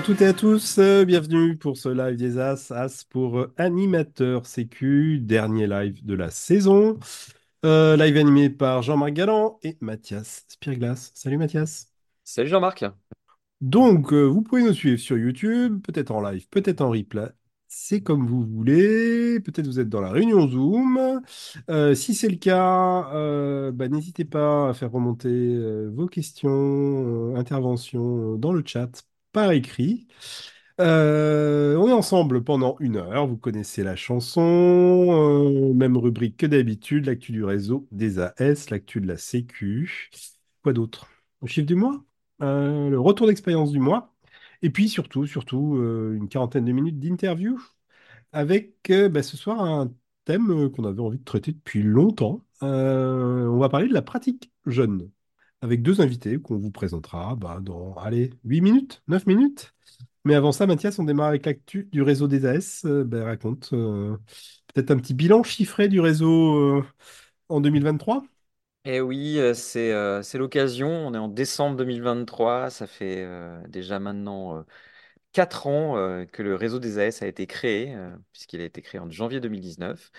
À toutes et à tous, euh, bienvenue pour ce live des As, As pour euh, animateur sécu, dernier live de la saison. Euh, live animé par Jean-Marc Galland et Mathias Spirglas. Salut Mathias. Salut Jean-Marc. Donc, euh, vous pouvez nous suivre sur YouTube, peut-être en live, peut-être en replay. C'est comme vous voulez. Peut-être vous êtes dans la réunion Zoom. Euh, si c'est le cas, bah, n'hésitez pas à faire remonter vos questions, interventions dans le chat par écrit. Euh, on est ensemble pendant une heure. Vous connaissez la chanson. euh, même rubrique que d'habitude. L'actu du réseau des AS, l'actu de la Sécu. Quoi d'autre? Le chiffre du mois? euh, le retour d'expérience du mois, et puis surtout, surtout, une quarantaine de minutes d'interview avec bah, ce soir un thème qu'on avait envie de traiter depuis longtemps. On va parler de la pratique jeune, avec deux invités qu'on vous présentera bah, dans, allez, 8 minutes, 9 minutes. Mais avant ça, Mathias, on démarre avec l'actu du réseau des AS. Euh, bah, raconte euh, peut-être un petit bilan chiffré du réseau euh, en 2023. Eh oui, euh, c'est l'occasion. On est en décembre 2023. Ça fait déjà maintenant euh, 4 ans que le réseau des AS a été créé, puisqu'il a été créé en janvier 2019.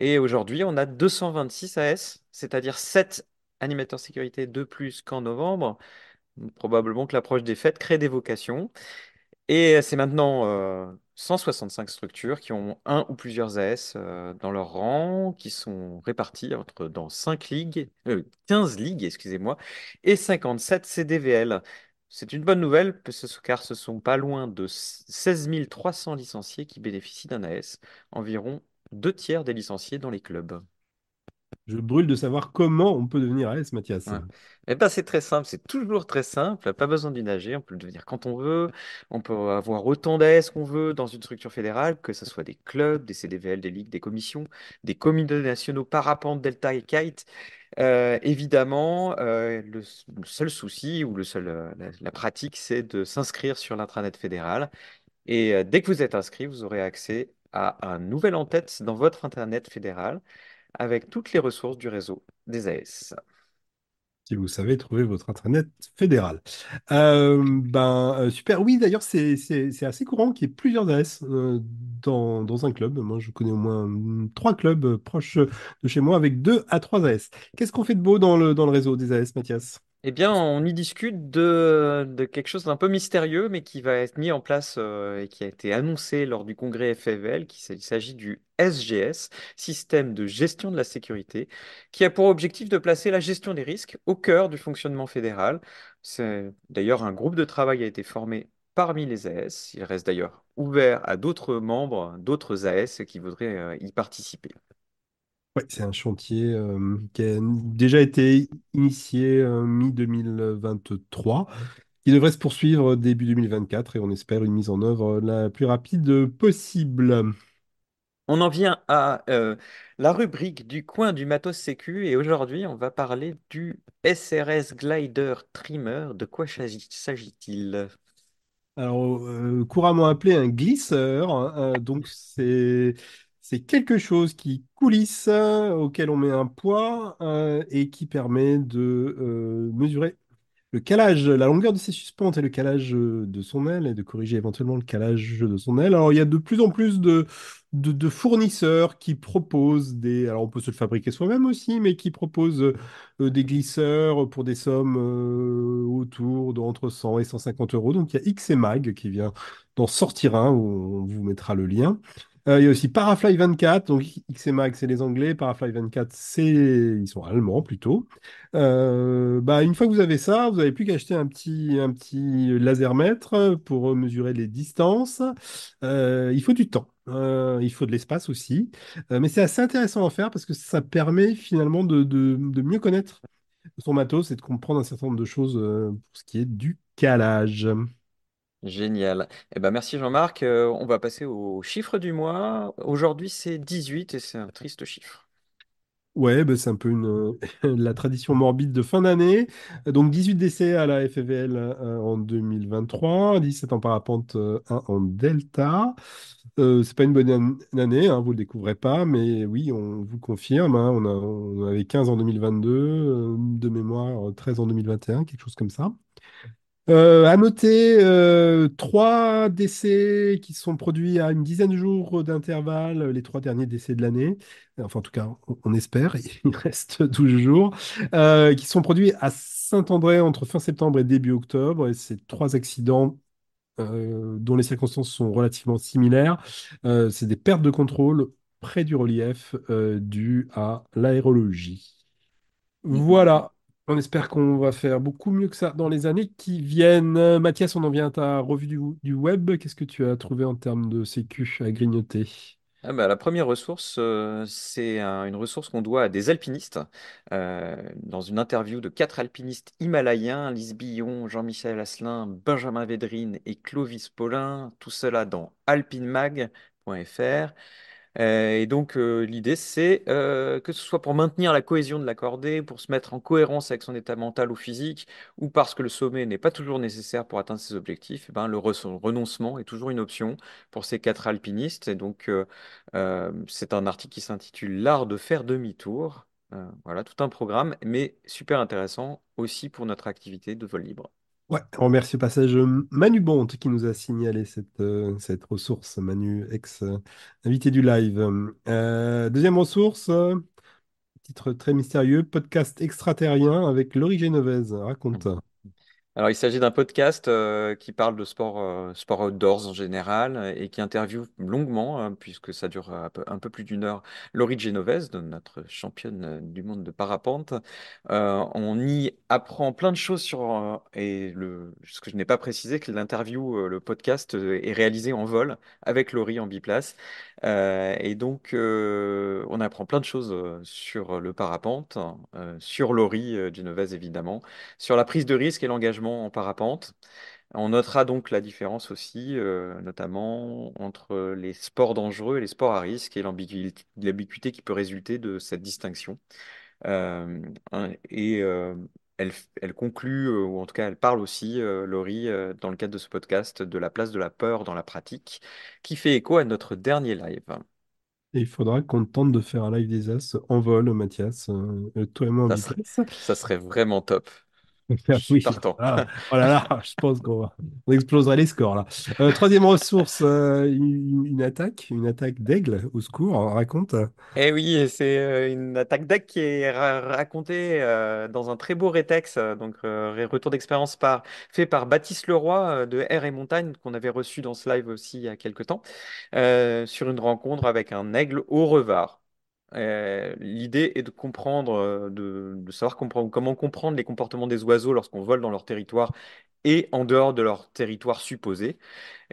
Et aujourd'hui, on a 226 AS, c'est-à-dire 7 animateurs sécurité de plus qu'en novembre. Probablement que l'approche des fêtes crée des vocations. Et c'est maintenant euh, 165 structures qui ont un ou plusieurs AS euh, dans leur rang, qui sont réparties entre, dans 5 ligues, euh, 15 ligues, excusez-moi, et 57 CDVL. C'est une bonne nouvelle, car ce sont pas loin de 16 300 licenciés qui bénéficient d'un AS, environ deux tiers des licenciés dans les clubs. Je brûle de savoir comment on peut devenir AS, Mathias. Eh ben, c'est très simple, c'est toujours très simple, pas besoin d'une AG, on peut le devenir quand on veut, on peut avoir autant d'AS qu'on veut dans une structure fédérale, que ce soit des clubs, des CDVL, des ligues, des commissions, des comités nationaux parapente, Delta et Kite. Euh, évidemment, euh, le, seul souci ou le seul, euh, la, la pratique, c'est de s'inscrire sur l'intranet fédéral. Et dès que vous êtes inscrit, vous aurez accès à un nouvel en-tête dans votre intranet fédéral avec toutes les ressources du réseau des AS. si vous savez trouver votre intranet fédéral. Euh, ben, euh, super. Oui, d'ailleurs, c'est assez courant qu'il y ait plusieurs AS euh, dans, un club. Moi, je connais au moins hum, trois clubs proches de chez moi avec deux à trois AS. Qu'est-ce qu'on fait de beau dans le, dans le réseau des AS, Mathias? Eh bien, on y discute de, quelque chose d'un peu mystérieux, mais qui va être mis en place euh, et qui a été annoncé lors du congrès s- il s'agit du SGS, Système de gestion de la sécurité, qui a pour objectif de placer la gestion des risques au cœur du fonctionnement fédéral. D'ailleurs un groupe de travail a été formé parmi les AS. Il reste d'ailleurs ouvert à d'autres membres, d'autres AS qui voudraient euh, y participer. Ouais, c'est un chantier euh, qui a déjà été initié euh, mi-2023, qui devrait se poursuivre début 2024 et on espère une mise en œuvre la plus rapide possible. On en vient à euh, la rubrique du coin du matos sécu et aujourd'hui on va parler du SRS Glider Trimmer. De quoi s'agit- s'agit-il? Alors, euh, couramment appelé un glisseur, hein, euh, donc c'est c'est quelque chose qui coulisse, euh, auquel on met un poids euh, et qui permet de euh, mesurer le calage, la longueur de ses suspentes et le calage de son aile et de corriger éventuellement le calage de son aile. Alors, il y a de plus en plus de, fournisseurs qui proposent des... Alors, on peut se le fabriquer soi-même aussi, mais qui proposent des glisseurs pour des sommes autour de entre 100 et 150 euros. Donc, il y a X et Mag qui vient d'en sortir un, où on vous mettra le lien. Euh, il y a aussi Parafly 24, donc X et Mag, c'est les Anglais, Parafly 24, c'est... ils sont allemands plutôt. Euh, bah, une fois que vous avez ça, vous n'avez plus qu'à acheter un petit, un petit lasermètre pour mesurer les distances. Euh, il faut du temps, Euh, il faut de l'espace aussi. Mais c'est assez intéressant à faire parce que ça permet finalement de, de- de mieux connaître son matos et de comprendre un certain nombre de choses pour ce qui est du calage. Génial. Eh ben merci Jean-Marc. Euh, on va passer au chiffre du mois. Aujourd'hui c'est 18 et c'est un triste chiffre. Ouais, bah, c'est un peu une, la tradition morbide de fin d'année. Donc 18 décès à la euh, en 2023, 17 en parapente, euh, 1 en Delta. Euh, c'est pas une bonne an- année, hein, vous le découvrez pas, mais oui, on vous confirme. hein, on on avait 15 en 2022, euh, de mémoire 13 en 2021, quelque chose comme ça. Euh, à noter euh, trois décès qui sont produits à une dizaine de jours d'intervalle, les trois derniers décès de l'année. Enfin, en tout cas, on, on espère, il reste 12 jours, euh, qui sont produits à Saint-André entre fin septembre et début octobre. Et ces trois accidents euh, dont les circonstances sont relativement similaires. C'est des pertes de contrôle près du relief dues à l'aérologie. Voilà. On espère qu'on va faire beaucoup mieux que ça dans les années qui viennent. Mathias, on en vient à ta revue du, web. Qu'est-ce que tu as trouvé en termes de sécu à grignoter? Ah bah, la première ressource, euh, c'est un- une ressource qu'on doit à des alpinistes. Euh, dans une interview de quatre alpinistes himalayens, Lise Billon, Jean-Michel Asselin, Benjamin Védrine et Clovis Paulin, tout cela dans alpinemag.fr. Euh, et donc, euh, l'idée, c'est euh, que ce soit pour maintenir la cohésion de la cordée, pour se mettre en cohérence avec son état mental ou physique, ou parce que le sommet n'est pas toujours nécessaire pour atteindre ses objectifs, eh ben, le re- renoncement est toujours une option pour ces quatre alpinistes. Et donc, c'est un article qui s'intitule L'art de faire demi-tour. Voilà, tout un programme, mais super intéressant aussi pour notre activité de vol libre. Ouais, on remercie au passage euh, Manu Bonte qui nous a signalé cette, euh, ressource, Manu, ex-invité du live. Euh, deuxième ressource, titre très mystérieux, podcast extraterrien avec Laurie Genovese. Raconte. Alors, il s'agit d'un podcast euh, qui parle de sport, euh, outdoors en général euh, et qui interviewe longuement, hein, puisque ça dure un peu, plus d'une heure, Laurie Genovese, notre championne du monde de parapente. On y apprend plein de choses sur, et ce que je n'ai pas précisé, que l'interview, le podcast est réalisé en vol avec Laurie en biplace. Et donc, on apprend plein de choses sur le parapente, euh, sur Laurie Genovese évidemment sur la prise de risque et l'engagement en parapente. On notera donc la différence aussi, euh, notamment entre les sports dangereux et les sports à risque et l'ambiguïté qui peut résulter de cette distinction. Euh, et euh, elle, elle conclut, ou en tout cas elle parle aussi, Laurie, dans le cadre de ce podcast, de la place de la peur dans la pratique, qui fait écho à notre dernier live. Et il faudra qu'on tente de faire un live des As en vol, Mathias, toi et moi serait, ça serait vraiment top. Ah Oui, ah, oh là là, je pense qu'on exploserait les scores là. Euh, troisième ressource, euh, une, une attaque, une attaque d'aigle au secours, raconte. Eh oui, c'est euh, une attaque deck qui est ra- racontée euh, dans un très beau rétex, donc retour d'expérience par, fait par Baptiste Leroy de Air et Montagne, qu'on avait reçu dans ce live aussi il y a quelques temps, sur une rencontre avec un aigle au revard. Euh, l'idée est de comprendre, euh, de, savoir comprendre- comment comprendre les comportements des oiseaux lorsqu'on vole dans leur territoire et en dehors de leur territoire supposé.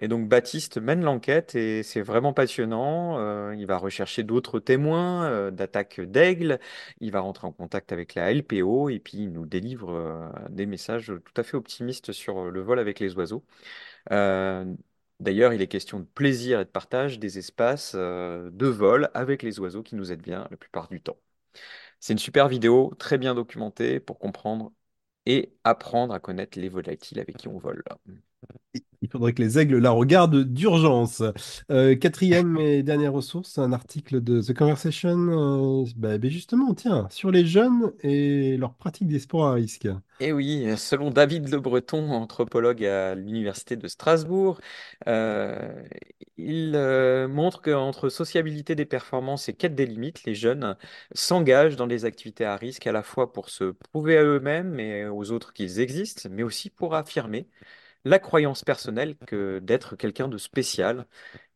Et donc Baptiste mène l'enquête et c'est vraiment passionnant. Euh, il va rechercher d'autres témoins d'attaques d'aigles. Il va rentrer en contact avec la LPO et puis il nous délivre des messages tout à fait optimistes sur le vol avec les oiseaux. D'ailleurs, il est question de plaisir et de partage des espaces euh, de vol avec les oiseaux qui nous aident bien la plupart du temps. C'est une super vidéo, très bien documentée pour comprendre et apprendre à connaître les volatiles avec qui on vole. Il faudrait que les aigles la regardent d'urgence. Euh, quatrième et dernière ressource, un article de The Conversation. euh, bah, justement, tiens, sur les jeunes et leur pratique des sports à risque. Et oui, selon David Le Breton, anthropologue à l'université de Strasbourg, euh, il montre qu'entre sociabilité des performances et quête des limites, les jeunes s'engagent dans des activités à risque à la fois pour se prouver à eux-mêmes et aux autres qu'ils existent, mais aussi pour affirmer la croyance personnelle que d'être quelqu'un de spécial,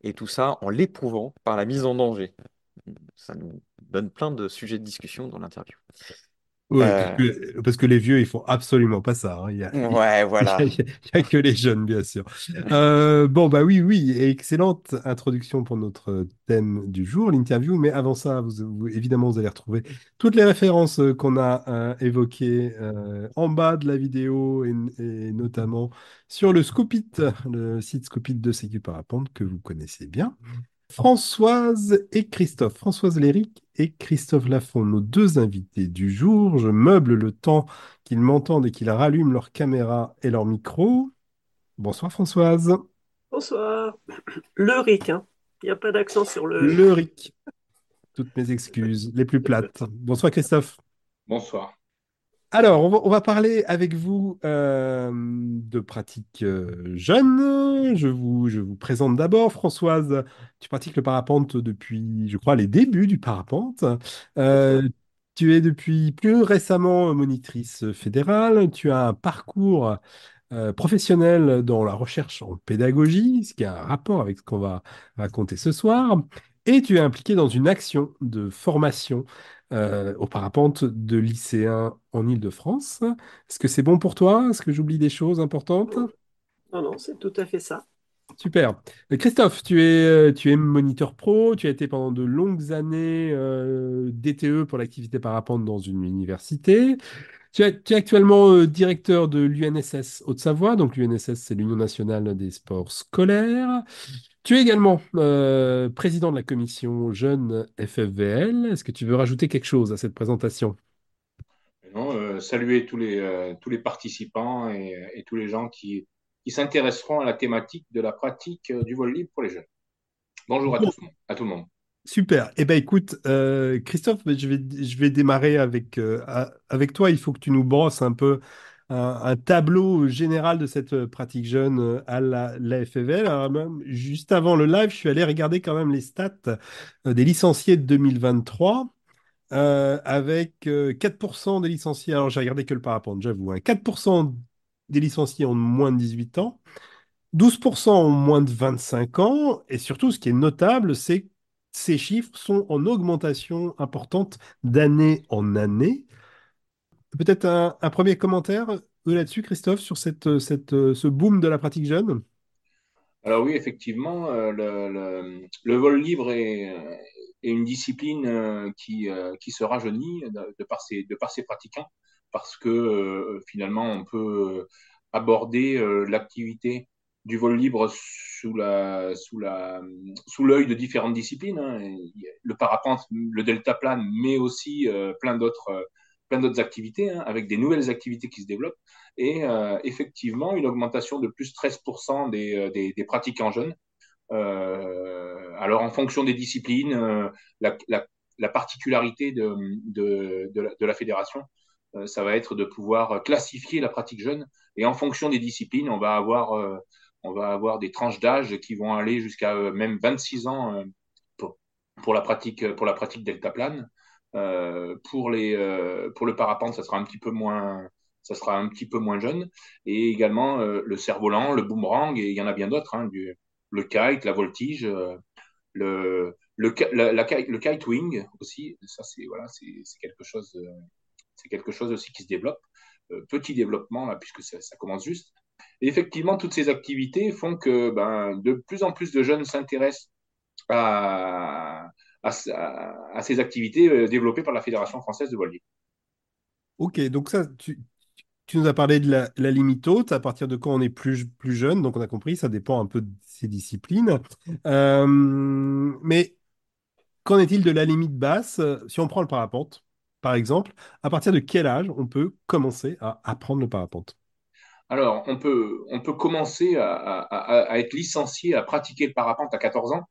et tout ça en l'éprouvant par la mise en danger. Ça nous donne plein de sujets de discussion dans l'interview. Ouais, parce Euh, que, parce que les vieux, ils font absolument pas ça. hein. Il y a, il ouais, y a- voilà. il y a que les jeunes, bien sûr. Euh, bon, bah oui, oui, excellente introduction pour notre thème du jour, l'interview. Mais avant ça, vous, vous- évidemment, vous allez retrouver toutes les références euh, qu'on a euh, évoquées en bas de la vidéo et, et notamment sur le Scopit, le site Scopit de Sécu Parapente que vous connaissez bien. Françoise et Christophe, Françoise Léric et Christophe Lafont, nos deux invités du jour. Je meuble le temps qu'ils m'entendent et qu'ils rallument leur caméra et leur micro. Bonsoir Françoise. Bonsoir. Le RIC, hein. Il n'y a pas d'accent sur le. Le Toutes mes excuses, les plus plates. Bonsoir Christophe. Bonsoir. Alors, on va, on va parler avec vous euh, de pratiques euh, jeunes. Je vous, je vous présente d'abord, Françoise, tu pratiques le parapente depuis, je crois, les débuts du parapente. Euh, tu es depuis plus récemment monitrice fédérale. Tu as un parcours professionnel dans la recherche en pédagogie, ce qui a un rapport avec ce qu'on va raconter ce soir. Et tu es impliqué dans une action de formation euh, au parapente de lycéens en Île-de-France. Est-ce que c'est bon pour toi? Est-ce que j'oublie des choses importantes? Non, non, c'est tout à fait ça. Super. Euh, Christophe, tu es, euh, tu es moniteur pro, tu as été pendant de longues années euh, DTE pour l'activité parapente dans une université. Tu es, tu es actuellement directeur de l'UNSS Haute-Savoie, donc l'UNSS c'est l'Union nationale des sports scolaires. Tu es également président de la commission Jeunes FFVL. Est-ce que tu veux rajouter quelque chose à cette présentation? Non, saluer tous les, participants et tous les gens qui, qui s'intéresseront à la thématique de la pratique euh, du vol libre pour les jeunes. Bonjour à Bon, tous, à tout le monde. super. Eh bien, écoute, euh, Christophe, je vais, je vais démarrer avec, euh, avec toi. Il faut que tu nous brosses un peu un, un tableau général de cette pratique jeune à la, la FFL. Alors, même, juste avant le live, je suis allé regarder quand même les stats des licenciés de 2023. euh, avec euh, 4% des licenciés, alors j'ai regardé que le parapente, j'avoue, hein, 4% des licenciés ont moins de 18 ans, 12% ont moins de 25 ans, et surtout, ce qui est notable, c'est que ces chiffres sont en augmentation importante d'année en année. Peut-être un, premier commentaire euh, là-dessus, Christophe, sur cette, euh, ce boom de la pratique jeune? Alors oui, effectivement, euh, le, vol libre est, euh, une discipline euh, qui, euh, se rajeunit de par ses pratiquants, parce que euh, finalement, on peut aborder euh, l'activité du vol libre sous l'œil de différentes disciplines. hein. Le parapente, le deltaplane, mais aussi euh, plein d'autres, euh, activités, hein, avec des nouvelles activités qui se développent. Et euh, effectivement, une augmentation de plus de 13% des, euh, pratiquants jeunes. Euh, alors, en fonction des disciplines, euh, la, la, la particularité de, la, fédération, euh, ça va être de pouvoir classifier la pratique jeune. Et en fonction des disciplines, on va avoir, euh, on va avoir des tranches d'âge qui vont aller jusqu'à euh, même 26 ans euh, pour, pour, la pratique, pour la pratique. Euh, pour, les, euh, pour le parapente, ça sera un petit peu moins, ça sera un petit peu moins jeune. Et également euh, le cerf-volant, le boomerang, et il y en a bien d'autres, hein, le kite, la voltige, euh, le, le, la, la, le kite wing aussi. Ça, c'est voilà, c'est quelque chose, euh, c'est quelque chose aussi qui se développe. Euh, petit développement puisque ça, commence juste. Et effectivement, toutes ces activités font que ben, de plus en plus de jeunes s'intéressent à, ces activités euh, développées par la Fédération française de voilier. Ok, donc ça, tu, nous as parlé de la, limite haute, à partir de quand on est plus, plus jeune, donc on a compris, ça dépend un peu de ces disciplines. Euh, mais qu'en est-il de la limite basse? Si on prend le parapente, par exemple, à partir de quel âge on peut commencer à apprendre le parapente? Alors, on peut, on peut commencer à, être licencié, à pratiquer le parapente à 14 ans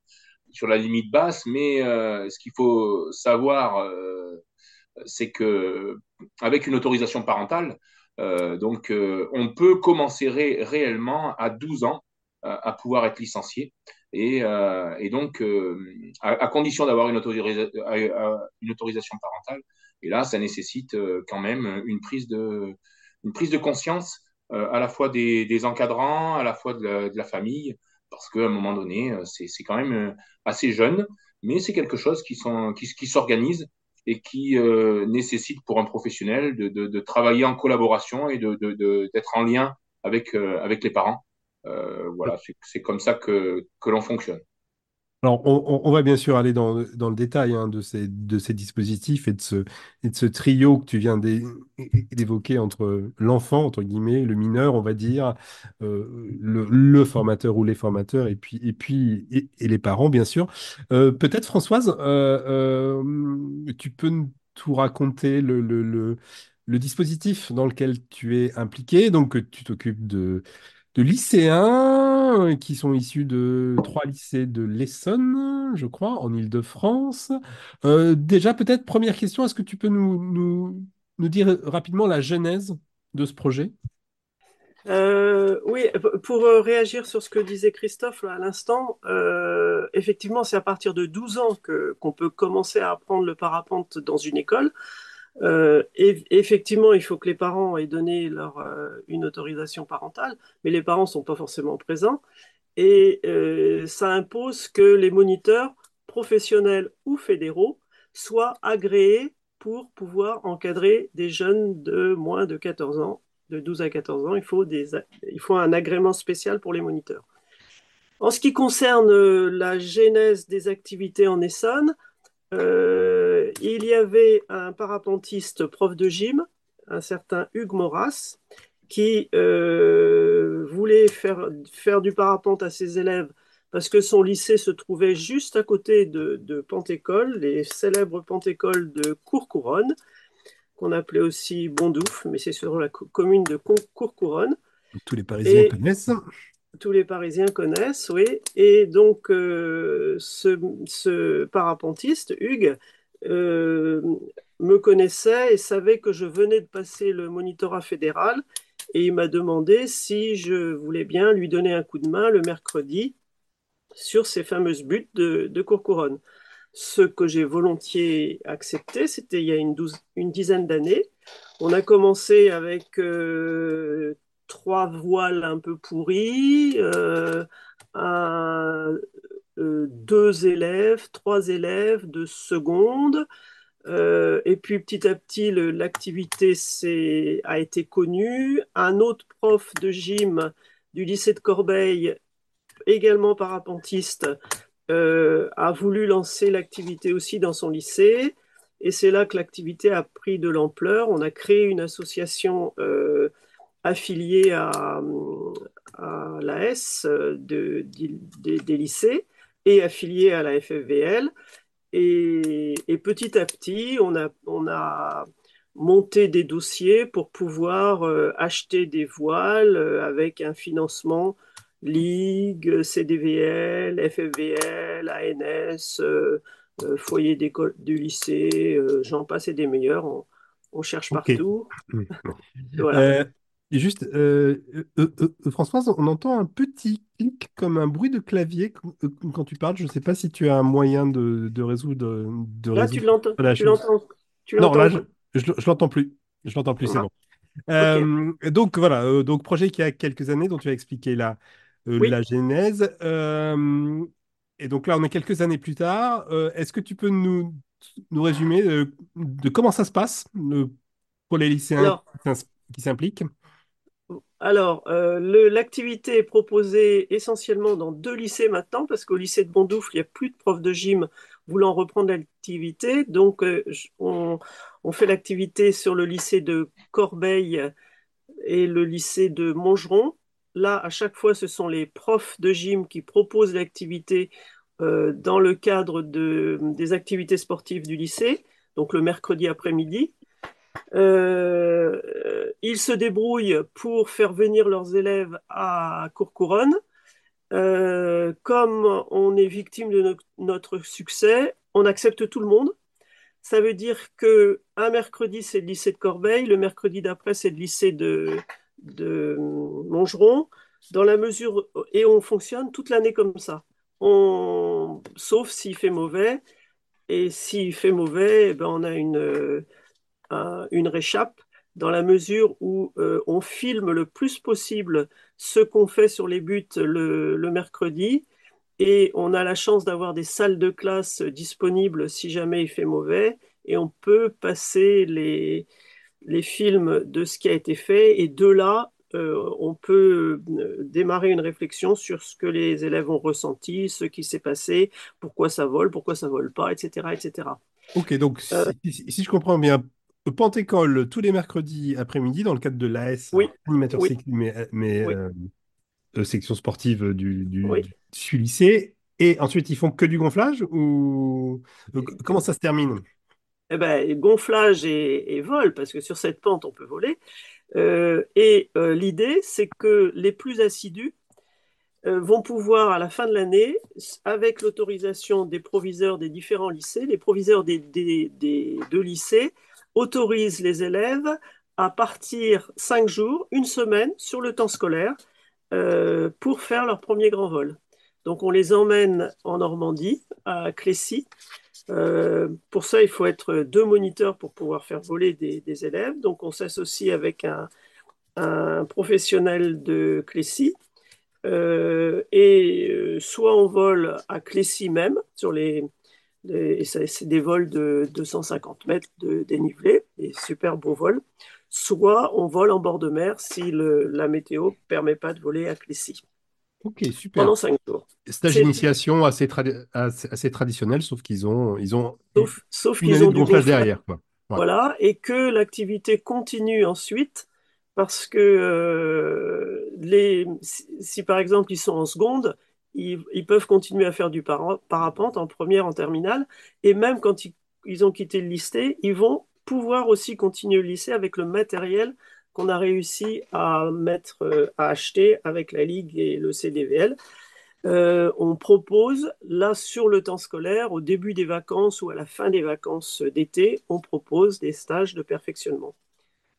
sur la limite basse, mais euh, ce qu'il faut savoir, euh, c'est que avec une autorisation parentale, euh, donc on peut commencer ré réellement à 12 ans à pouvoir être licencié. Et, donc, à, condition d'avoir une, autorisation parentale, et là, ça nécessite euh, quand même une prise de, une prise de conscience euh, à la fois des, des, encadrants, à la fois de la, de la famille, parce qu'à un moment donné, euh, c'est quand même assez jeune, mais c'est quelque chose qui, sont, qui, qui s'organise et qui euh, nécessite pour un professionnel de, de, de, travailler en collaboration et d'être de, en lien avec, euh, avec les parents. Euh, voilà, c'est comme ça que, que l'on fonctionne. Alors, on, va bien sûr aller dans, le détail hein, de, ces, dispositifs et de ce, trio que tu viens d'évoquer entre l'enfant, entre guillemets, le mineur, on va dire, euh, le, formateur ou les formateurs, et puis, et, puis, et, les parents, bien sûr. Euh, Peut-être, Françoise, euh, tu peux nous tout raconter le, dispositif dans lequel tu es impliqué. Donc, tu t'occupes de lycéens euh, qui sont issus de trois lycées de l'Essonne, je crois, en Île-de-France. Euh, déjà, peut-être, première question, est-ce que tu peux nous, nous, dire rapidement la genèse de ce projet? Euh, oui, pour euh, réagir sur ce que disait Christophe à l'instant, effectivement, c'est à partir de 12 ans qu'on peut commencer à apprendre le parapente dans une école. Et, effectivement, il faut que les parents aient donné leur, une autorisation parentale, mais les parents ne sont pas forcément présents. Et ça impose que les moniteurs professionnels ou fédéraux soient agréés pour pouvoir encadrer des jeunes de moins de 14 ans de 12 à 14 ans, il faut, des, il faut un agrément spécial pour les moniteurs. En ce qui concerne euh, la genèse des activités en Essonne, euh, il y avait un parapentiste prof de gym, un certain Hugues Moras, qui euh, voulait faire, faire du parapente à ses élèves parce que son lycée se trouvait juste à côté de, de Pantécole, les célèbres Pantécoles de Courcouronne qu'on appelait aussi Bondouf, mais c'est sur la commune de Courcouronne. Tous les Parisiens connaissent. Tous les Parisiens connaissent, oui. Et donc, euh, ce, parapentiste, Hugues, euh, me connaissait et savait que je venais de passer le monitorat fédéral. Et il m'a demandé si je voulais bien lui donner un coup de main le mercredi sur ces fameuses buttes de, de Courcouronne ce que j'ai volontiers accepté, c'était il y a une, dizaine d'années. On a commencé avec euh, trois voiles un peu pourries, euh, euh, deux élèves, trois élèves de seconde. et puis petit à petit, l'activité a été connue. Un autre prof de gym du lycée de Corbeil, également parapentiste, euh, a voulu lancer l'activité aussi dans son lycée. Et c'est là que l'activité a pris de l'ampleur. On a créé une association euh, affiliée à, à l'AS euh, de, des lycées et affiliée à la FFVL. Et, et, petit à petit, on a, on a monté des dossiers pour pouvoir acheter des voiles avec un financement Ligue, CDVL, FFVL, ANS, euh, euh, foyer d'école du lycée, euh, j'en passe et des meilleurs. On, cherche partout. Juste, Françoise, on entend un petit clic comme un bruit de clavier quand tu parles. Je ne sais pas si tu as un moyen de, de résoudre. De là, tu l'entends. Non, là, je ne l'entends plus. Je l'entends plus, c'est ah. bon. donc voilà, donc projet qui a quelques années dont tu as expliqué euh, la genèse. Euh, et donc là, on est quelques années plus tard. Euh, est-ce que tu peux nous, nous résumer de comment ça se passe pour les lycéens qui s'impliquent? Alors, l'activité est proposée essentiellement dans deux lycées maintenant, parce qu'au lycée de Bondoufle, il n'y a plus de profs de gym voulant reprendre l'activité. Donc, on, on, fait l'activité sur le lycée de Corbeil et le lycée de Montgeron. Là, à chaque fois, ce sont les profs de gym qui proposent l'activité euh, dans le cadre des activités sportives du lycée, donc le mercredi après-midi. Euh, ils se débrouillent pour faire venir leurs élèves à Courcouronne. Euh, comme on est victime de notre succès, on accepte tout le monde. Ça veut dire que un mercredi c'est le lycée de Corbeil, le mercredi d'après c'est le lycée de, de dans la mesure, et on fonctionne toute l'année comme ça. On, sauf s'il fait mauvais, et s'il fait mauvais, eh ben on a une, euh, une réchappe dans la mesure où euh, on filme le plus possible ce qu'on fait sur les buts le, le, mercredi, et on a la chance d'avoir des salles de classe disponibles si jamais il fait mauvais, et on peut passer les, les films de ce qui a été fait, et de là, euh, on peut euh, démarrer une réflexion sur ce que les élèves ont ressenti, ce qui s'est passé, pourquoi ça vole, pourquoi ça vole pas, etc. etc. Ok, donc euh, si, je comprends bien, Pantécole tous les mercredis après-midi dans le cadre de l'AS, animateur mais, section sportive du, du, lycée. Et ensuite, ils font que du gonflage ou comment ça se termine? Eh ben, gonflage et, vol, parce que sur cette pente, on peut voler. Euh, et euh, l'idée, c'est que les plus assidus euh, vont pouvoir, à la fin de l'année, avec l'autorisation des proviseurs des différents lycées, les proviseurs des, deux lycées autorise les élèves à partir cinq jours, une semaine sur le temps scolaire euh, pour faire leur premier grand vol. Donc on les emmène en Normandie, à Clécy. Euh, pour ça, il faut être deux moniteurs pour pouvoir faire voler des, élèves. Donc on s'associe avec un, professionnel de Clécy. Euh, et soit on vole à Clécy même, sur les, c'est des vols de 250 mètres de dénivelé, des super beaux vols, soit on vole en bord de mer si la météo ne permet pas de voler à Clécy. Ok, super. Pendant cinq jours. Stage d'initiation assez, assez, traditionnel, sauf qu'ils ont, ils ont sauf, qu'ils ont du gonflage derrière. Quoi. Voilà, et que l'activité continue ensuite, parce que euh, les, si, par exemple ils sont en seconde, ils, peuvent continuer à faire du parapente en première, en terminale, et même quand ils, ont quitté le lycée, ils vont pouvoir aussi continuer le lycée avec le matériel qu'on a réussi à acheter avec la Ligue et le CDVL. Euh, on propose, là, sur le temps scolaire, au début des vacances ou à la fin des vacances d'été, on propose des stages de perfectionnement.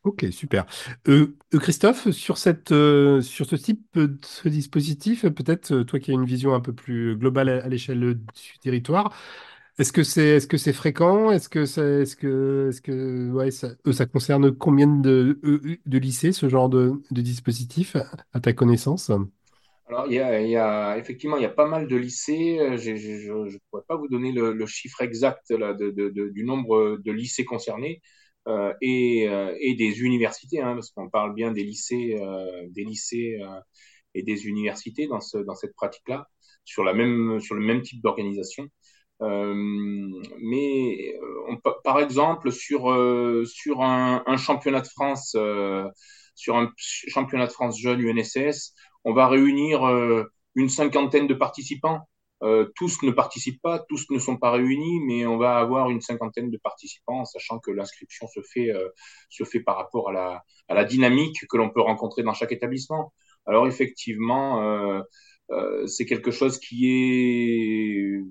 Ok, super. Euh, Christophe, sur, cette, sur ce type de dispositif, peut-être toi qui as une vision un peu plus globale à l'échelle du territoire, est-ce que c'est c'est fréquent? Est-ce que est-ce que ça, euh, concerne combien de, euh, lycées ce genre de, dispositif à ta connaissance? Alors, y a, effectivement, il y a pas mal de lycées. Euh, je ne pourrais pas vous donner le, chiffre exact du nombre de lycées concernés euh, et, euh, et des universités, hein, parce qu'on parle bien des lycées, euh, des lycées euh, et des universités dans ce, dans cette pratique-là, sur sur le même type d'organisation. Euh, mais euh, on, par exemple, sur, euh, sur un, un, championnat de France, sur un championnat de France jeune UNSS, on va réunir une cinquantaine de participants. Euh, tous ne participent pas, tous ne sont pas réunis, mais on va avoir une cinquantaine de participants, sachant que l'inscription se fait euh, se fait par rapport à la à la dynamique que l'on peut rencontrer dans chaque établissement. Alors effectivement, euh, c'est quelque chose qui est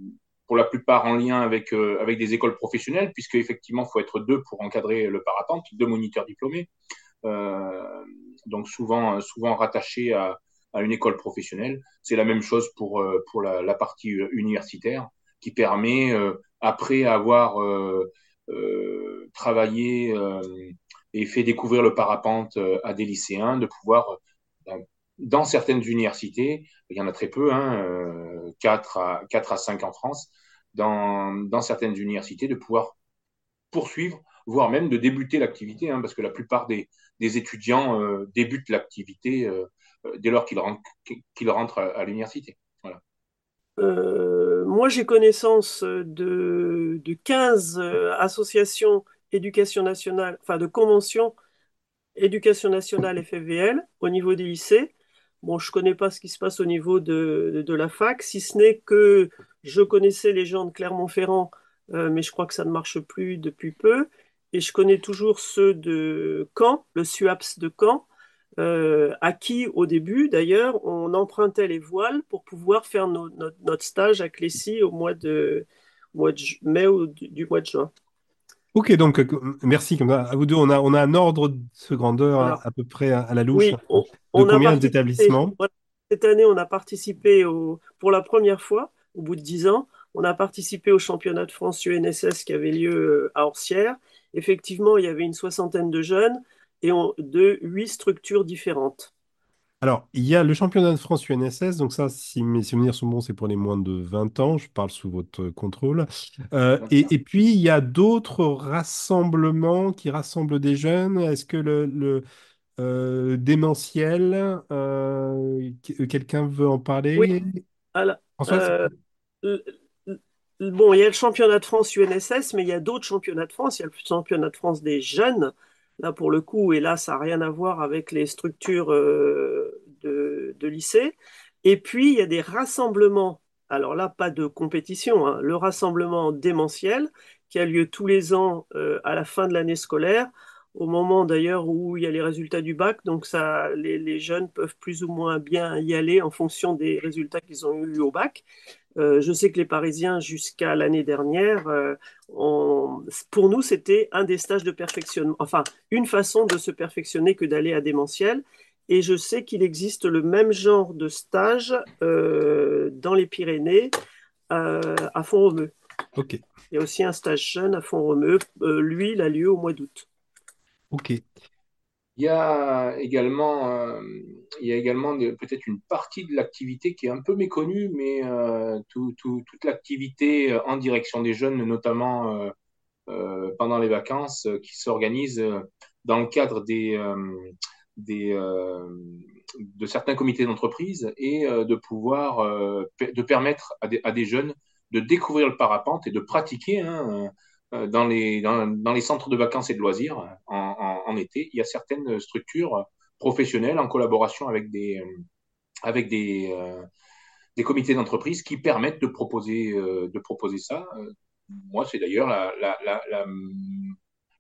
pour la plupart en lien avec, euh, avec des écoles professionnelles, puisque effectivement, faut être deux pour encadrer le parapente, deux moniteurs diplômés, euh, donc souvent, souvent rattachés à, à une école professionnelle. C'est la même chose pour, euh, pour la, partie universitaire, qui permet, après avoir travaillé et fait découvrir le parapente à des lycéens, de pouvoir dans certaines universités, il y en a très peu, hein, 4, à, 4 à 5 en France, dans, dans certaines universités, de pouvoir poursuivre, voire même de débuter l'activité, hein, parce que la plupart des, des étudiants euh, débutent l'activité euh, dès lors qu'ils rentrent à, l'université. Euh, moi, j'ai connaissance de, de 15 associations éducation nationale, enfin de conventions éducation nationale FFVL au niveau des lycées Bon, je ne connais pas ce qui se passe au niveau de, la fac, si ce n'est que je connaissais les gens de Clermont-Ferrand, euh, mais je crois que ça ne marche plus depuis peu. Et je connais toujours ceux de Caen, le SUAPS de Caen, euh, à qui, au début, d'ailleurs, on empruntait les voiles pour pouvoir faire notre stage à Clécy au mois de, mois de mai ou du mois de juin. Ok, donc euh, merci. À vous deux, on a, on a un ordre de grandeur à, peu près à, la louche. Oui, on, de combien d'établissements Cette année, on a participé au, pour la première fois, au bout de dix ans, on a participé au championnat de France UNSS qui avait lieu euh, à Orsières. Effectivement, il y avait une soixantaine de jeunes et de huit structures différentes. Alors, il y a le championnat de France UNSS, donc ça, si mes souvenirs sont bons, c'est pour les moins de 20 ans, je parle sous votre contrôle. Euh, et, puis, il y a d'autres rassemblements qui rassemblent des jeunes. Est-ce que le, euh, démentiel, euh, quelqu'un veut en parler? Oui, bon, il y a le championnat de France UNSS, mais il y a d'autres championnats de France. Il y a le championnat de France des jeunes Là, pour le coup, et là, ça n'a rien à voir avec les structures euh, de, lycée. Et puis, il y a des rassemblements. Alors là, pas de compétition. Hein. Le rassemblement démentiel qui a lieu tous les ans euh, à la fin de l'année scolaire, au moment d'ailleurs où il y a les résultats du bac. Donc, les, jeunes peuvent plus ou moins bien y aller en fonction des résultats qu'ils ont eus au bac. Euh, je sais que les Parisiens, jusqu'à l'année dernière, euh, pour nous, c'était un des stages de perfectionnement, enfin, une façon de se perfectionner que d'aller à Démentiel. Et je sais qu'il existe le même genre de stage euh, dans les Pyrénées, à Font-Romeu. Ok. Il y a aussi un stage jeune à Font-Romeu. lui, il a lieu au mois d'août. Ok. Il y a également, euh, également peut-être une partie de l'activité qui est un peu méconnue, mais euh, toute l'activité en direction des jeunes, notamment euh, pendant les vacances, qui s'organise dans le cadre des, de certains comités d'entreprise et de pouvoir de permettre à des, jeunes de découvrir le parapente et de pratiquer. Hein, euh, dans les, centres de vacances et de loisirs en, été, il y a certaines structures professionnelles en collaboration avec des, euh, avec des, euh, des comités d'entreprise qui permettent de proposer, de proposer ça. Moi, c'est d'ailleurs la, la, la,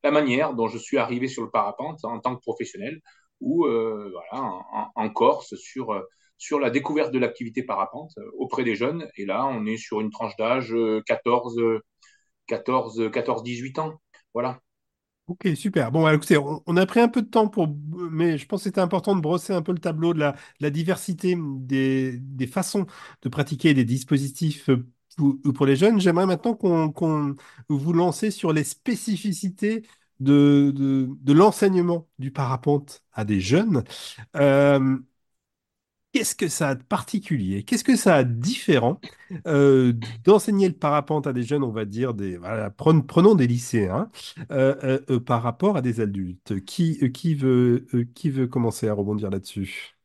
la, manière dont je suis arrivé sur le parapente en tant que professionnel, ou euh, voilà, en, en, Corse, sur, sur la découverte de l'activité parapente auprès des jeunes. Et là, on est sur une tranche d'âge 14, 14, 14, 18 ans. Voilà. Ok, super. Bon, écoutez, on, a pris un peu de temps pour, mais je pense que c'était important de brosser un peu le tableau de la, diversité des, façons de pratiquer des dispositifs pour, pour les jeunes. J'aimerais maintenant qu'on vous lance sur les spécificités de l'enseignement du parapente à des jeunes. Euh, Qu'est-ce que ça a de particulier? Qu'est-ce que ça a de différent? Euh, d'enseigner le parapente à des jeunes, on va dire, des, voilà, prenons des lycéens, euh, euh, par rapport à des adultes. Qui, qui, veut, qui veut commencer à rebondir là-dessus?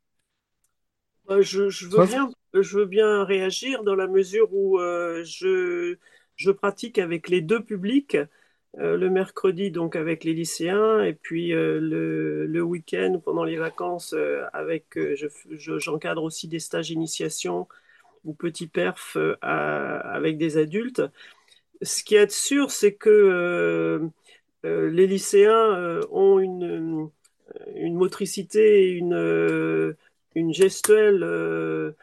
Je, je, veux bien, je veux bien réagir dans la mesure où je, je pratique avec les deux publics. Euh, le mercredi donc avec les lycéens et puis euh, le, week-end pendant les vacances euh, avec j'encadre aussi des stages d'initiation ou petits perf avec des adultes. Ce qui est sûr, c'est que les lycéens ont une, motricité, une, une gestuelle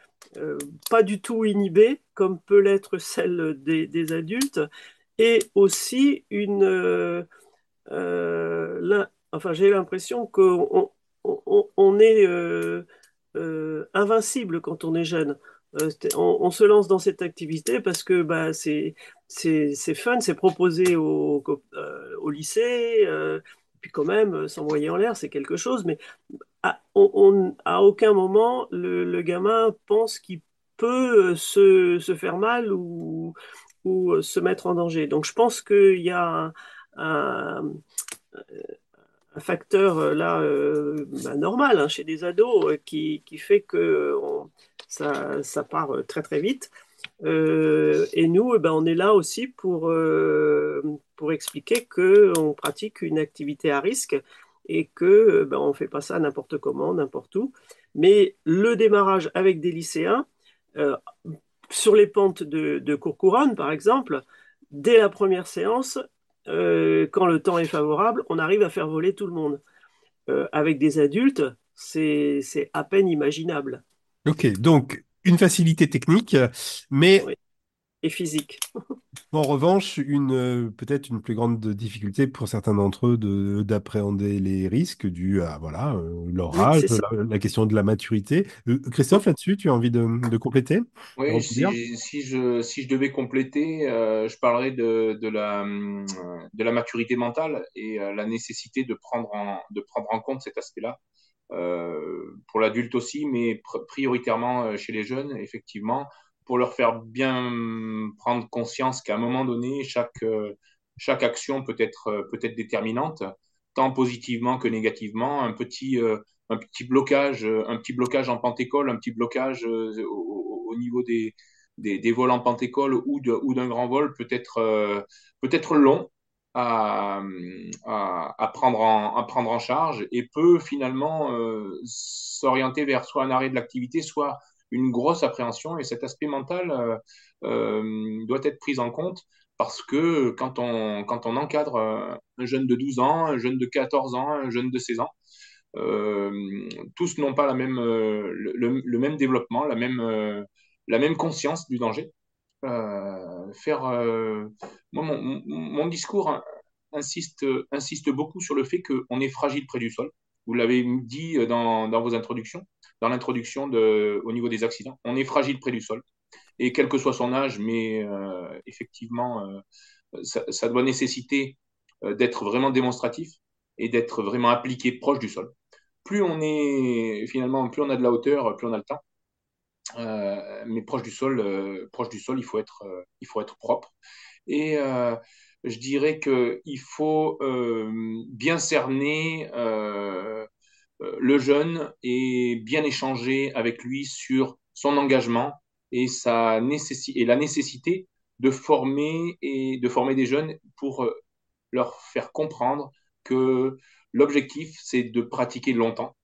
pas du tout inhibée, comme peut l'être celle des adultes et aussi une. Euh, euh enfin, j'ai l'impression qu'on on, on, est euh, invincible quand on est jeune. On, se lance dans cette activité parce que bah, c'est fun, c'est proposé au, au lycée, puis quand même, s'envoyer en l'air, c'est quelque chose, mais à aucun moment le, le gamin pense qu'il peut se, se, faire mal ou, ou euh, se mettre en danger. Donc je pense qu'il y a un, un, facteur euh, là euh, bah, normal hein, chez des ados qui, qui fait que ça, ça, part très très vite. Euh, et nous, eh ben, on est là aussi pour, euh, pour expliquer qu'on pratique une activité à risque et que ben, ne fait pas ça n'importe comment, n'importe où. Mais le démarrage avec des lycéens, euh, sur les pentes de, de Courcouronne, par exemple, dès la première séance, euh, quand le temps est favorable, on arrive à faire voler tout le monde. Euh, avec des adultes, c'est à peine imaginable. Ok, donc une facilité technique, mais oui et physique. En revanche, une euh, peut-être une plus grande difficulté pour certains d'entre eux de, d'appréhender les risques dus à voilà euh, leur âge, la, question de la maturité. Euh, Christophe, là-dessus, tu as envie de, de compléter? Oui, si, si, je, si je devais compléter, je parlerais de, de, la, de la maturité mentale et la nécessité de prendre en, de prendre en compte cet aspect-là. pour l'adulte aussi, mais prioritairement chez les jeunes, effectivement, pour leur faire bien prendre conscience qu'à un moment donné, chaque, euh, chaque action peut être, euh, peut être déterminante, tant positivement que négativement. Un petit, euh, un petit blocage, un petit blocage en pentécole, un petit blocage au, au niveau des, des, des, vols en pentécole ou, de, ou d'un grand vol peut être, peut être long à, à, prendre en, à prendre en charge et peut finalement s'orienter vers soit un arrêt de l'activité, soit une grosse appréhension et cet aspect mental euh, euh, doit être pris en compte parce que quand on, encadre un jeune de 12 ans, un jeune de 14 ans, un jeune de 16 ans, euh, tous n'ont pas la même, le, même développement, la même, conscience du danger. faire. mon, mon, discours insiste, insiste beaucoup sur le fait qu'on est fragile près du sol. Vous l'avez dit dans, dans, vos introductions, dans l'introduction au niveau des accidents. On est fragile près du sol. Et quel que soit son âge, mais effectivement, ça, ça, doit nécessiter d'être vraiment démonstratif et d'être vraiment appliqué proche du sol. Plus on est, finalement, plus on a de la hauteur, plus on a le temps. Euh, mais proche du sol, euh, proche du sol, il faut être, euh, il faut être propre. Et je dirais qu'il faut bien cerner le jeune et bien échanger avec lui sur son engagement et, sa et la nécessité de former et de former des jeunes pour leur faire comprendre que l'objectif, c'est de pratiquer longtemps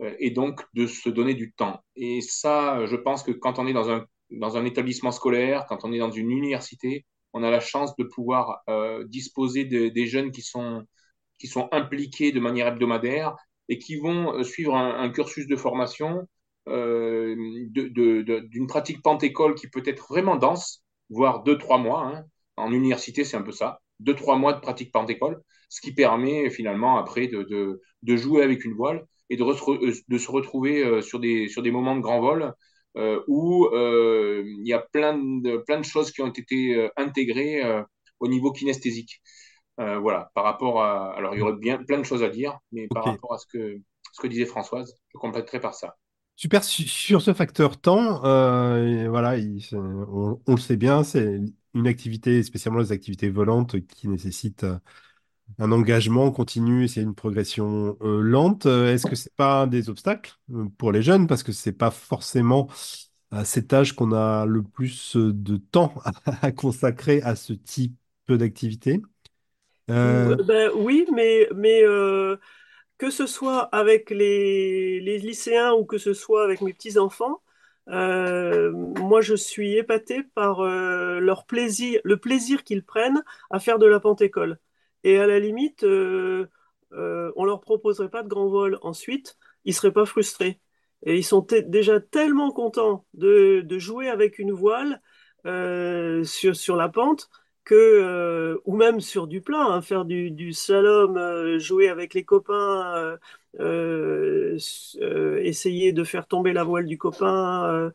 euh, et donc de se donner du temps. Et ça, je pense que quand on est dans un, dans un établissement scolaire, quand on est dans une université, on a la chance de pouvoir euh, disposer de, des jeunes qui sont, impliqués de manière hebdomadaire et qui vont euh, suivre un, cursus de formation euh, d'une pratique pentécole qui peut être vraiment dense, voire deux, trois mois. Hein. En université, c'est un peu ça. Deux, trois mois de pratique pentécole, ce qui permet finalement après de, jouer avec une voile et de, se retrouver sur des, sur des moments de grand vol où il y a plein de, plein de choses qui ont été intégrées au niveau kinesthésique. voilà, par rapport à. Alors, il y aurait bien plein de choses à dire, mais par rapport à ce que, ce que disait Françoise, je compléterai par ça. Super, sur ce facteur temps, voilà, on, on, le sait bien, c'est une activité, spécialement les activités volantes, qui nécessitent un engagement continu, c'est une progression euh, lente. Euh, est-ce que c'est pas des obstacles euh, pour les jeunes? Parce que c'est pas forcément à cet âge qu'on a le plus de temps à, consacrer à ce type d'activité ben, Oui, mais, que ce soit avec les, les, lycéens ou que ce soit avec mes petits-enfants, moi je suis épatée par leur plaisir, le plaisir qu'ils prennent à faire de la pente-école. Et à la limite, euh, euh, on leur proposerait pas de grand vol ensuite, ils seraient pas frustrés. Et ils sont déjà tellement contents de, jouer avec une voile euh, sur, la pente que, euh, ou même sur du plat, hein, faire du, du slalom, jouer avec les copains, essayer de faire tomber la voile du copain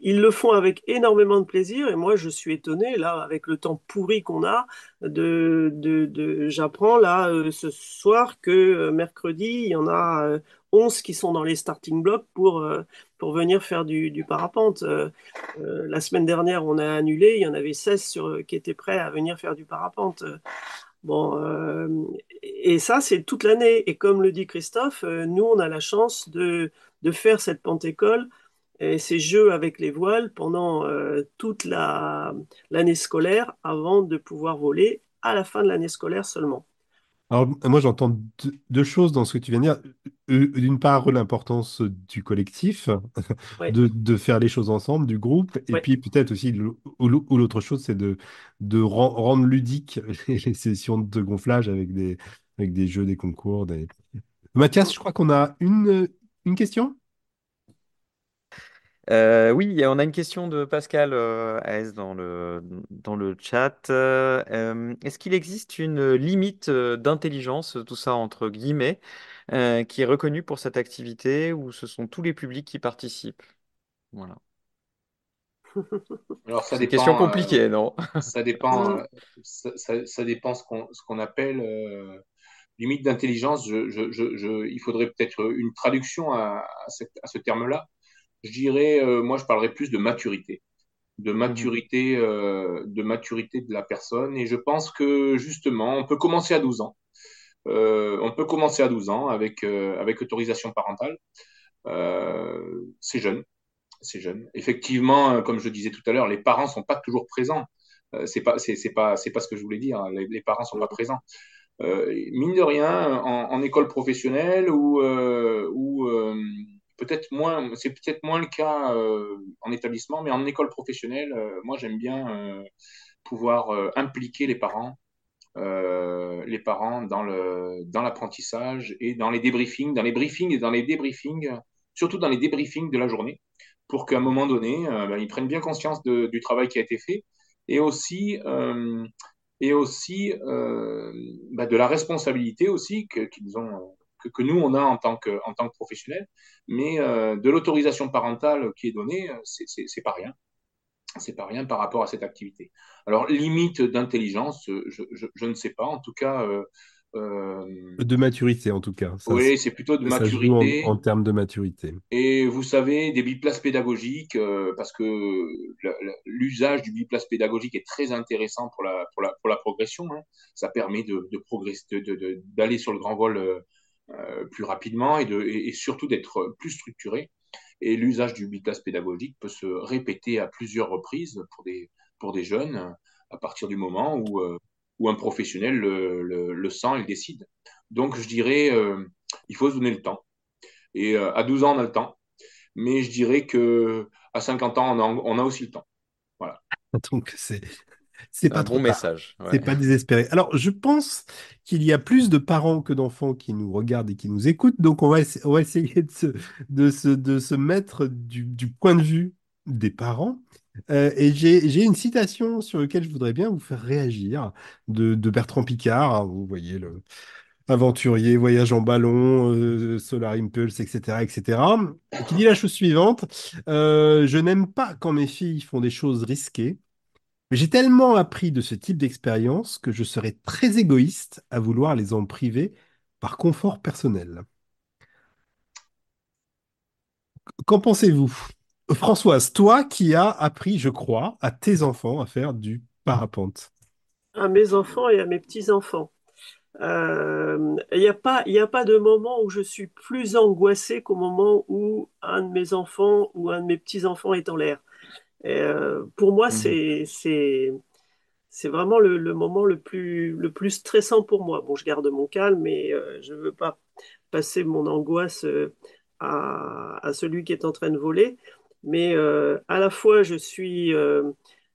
ils le font avec énormément de plaisir et moi je suis étonné là avec le temps pourri qu'on a de, j'apprends là euh, ce soir que euh, mercredi il y en a 11 euh, qui sont dans les starting blocks pour, pour venir faire du, parapente. la semaine dernière on a annulé, il y en avait 16 sur, qui étaient prêts à venir faire du parapente. Bon, et ça, c'est toute l'année. Et comme le dit Christophe, nous, on a la chance de, de faire cette ces jeux avec les voiles pendant euh, toute l'année scolaire avant de pouvoir voler à la fin de l'année scolaire seulement. Alors, moi, j'entends deux, choses dans ce que tu viens de dire. D'une part, l'importance du collectif, de, faire les choses ensemble, du groupe, et puis peut-être aussi, ou l'autre chose, c'est de, de rendre ludique les sessions de gonflage avec des, avec des jeux, des concours. Des... Mathias, je crois qu'on a une, une question? Euh, oui, on a une question de Pascal euh, AS dans le, dans le chat. Euh, est-ce qu'il existe une limite d'intelligence, tout ça entre guillemets, qui est reconnue pour cette activité ou ce sont tous les publics qui participent? Voilà. Alors ça C'est une question compliquée, non? ça dépend, ça, dépend ce qu'on ce qu'on appelle limite d'intelligence. il faudrait peut-être une traduction à, à ce terme-là je dirais, euh, moi, je parlerais plus de maturité, de maturité, euh, de maturité de la personne. Et je pense que justement, on peut commencer à 12 ans. Euh, on peut commencer à 12 ans avec, avec autorisation parentale. c'est jeune, c'est jeune. Effectivement, comme je disais tout à l'heure, les parents sont pas toujours présents. c'est pas, c'est, pas, c'est pas ce que je voulais dire. Les, les parents sont pas présents. mine de rien, en, en école professionnelle ou, ou c'est peut-être moins le cas euh, en établissement, mais en école professionnelle, euh, moi j'aime bien euh, pouvoir impliquer les parents, les parents dans l'apprentissage et dans les débriefings, dans les briefings et dans les débriefings, surtout dans les débriefings de la journée, pour qu'à un moment donné, ben, ils prennent bien conscience du travail qui a été fait et aussi, et ben, de la responsabilité aussi qu'ils ont que, que, nous, on a en tant que, en tant que professionnels, mais de l'autorisation parentale qui est donnée, c'est pas rien c'est pas rien par rapport à cette activité. Alors, limite d'intelligence, je, je, je, ne sais pas. En tout cas. Euh, euh, de maturité, en tout cas. Ça, oui, c'est plutôt de maturité. En, en, termes de maturité. Et vous savez, des biplaces pédagogiques, euh, parce que l'usage du biplace pédagogique est très intéressant pour la, pour la, pour la progression. Hein. Ça permet de, de d'aller de, de, sur le grand vol euh, plus rapidement et, de, et, surtout d'être plus structuré. Et l'usage du biclasse pédagogique peut se répéter à plusieurs reprises pour des, pour des jeunes à partir du moment où, euh, où un professionnel le, le, le, sent et le décide. Donc, je dirais, euh, il faut se donner le temps. Et euh, à 12 ans, on a le temps. Mais je dirais que à 50 ans, on a, on a aussi le temps. Voilà. Donc, c'est c'est pas un trop bon message. Ouais. C'est pas désespéré. Alors, je pense qu'il y a plus de parents que d'enfants qui nous regardent et qui nous écoutent. Donc, on va, on va essayer de se, de se, de se mettre du, du, point de vue des parents. Euh, et j'ai une citation sur laquelle je voudrais bien vous faire réagir de, de Bertrand Picard. Vous voyez le aventurier, voyage en ballon, euh, Solar Impulse, etc., etc., qui dit la chose suivante euh, Je n'aime pas quand mes filles font des choses risquées. J'ai tellement appris de ce type d'expérience que je serais très égoïste à vouloir les en priver par confort personnel. Qu'en pensez-vous? Françoise, toi qui as appris, je crois, à tes enfants à faire du parapente. À mes enfants et à mes petits-enfants. Il euh, n'y a, pas, a pas de moment où je suis plus angoissée qu'au moment où un de mes enfants ou un de mes petits-enfants est en l'air. Euh, pour moi, mmh. c'est c'est vraiment le, le, moment le plus, le plus stressant pour moi. Bon, je garde mon calme, mais euh, je ne veux pas passer mon angoisse euh, à, à, celui qui est en train de voler. Mais euh, à la fois, je suis,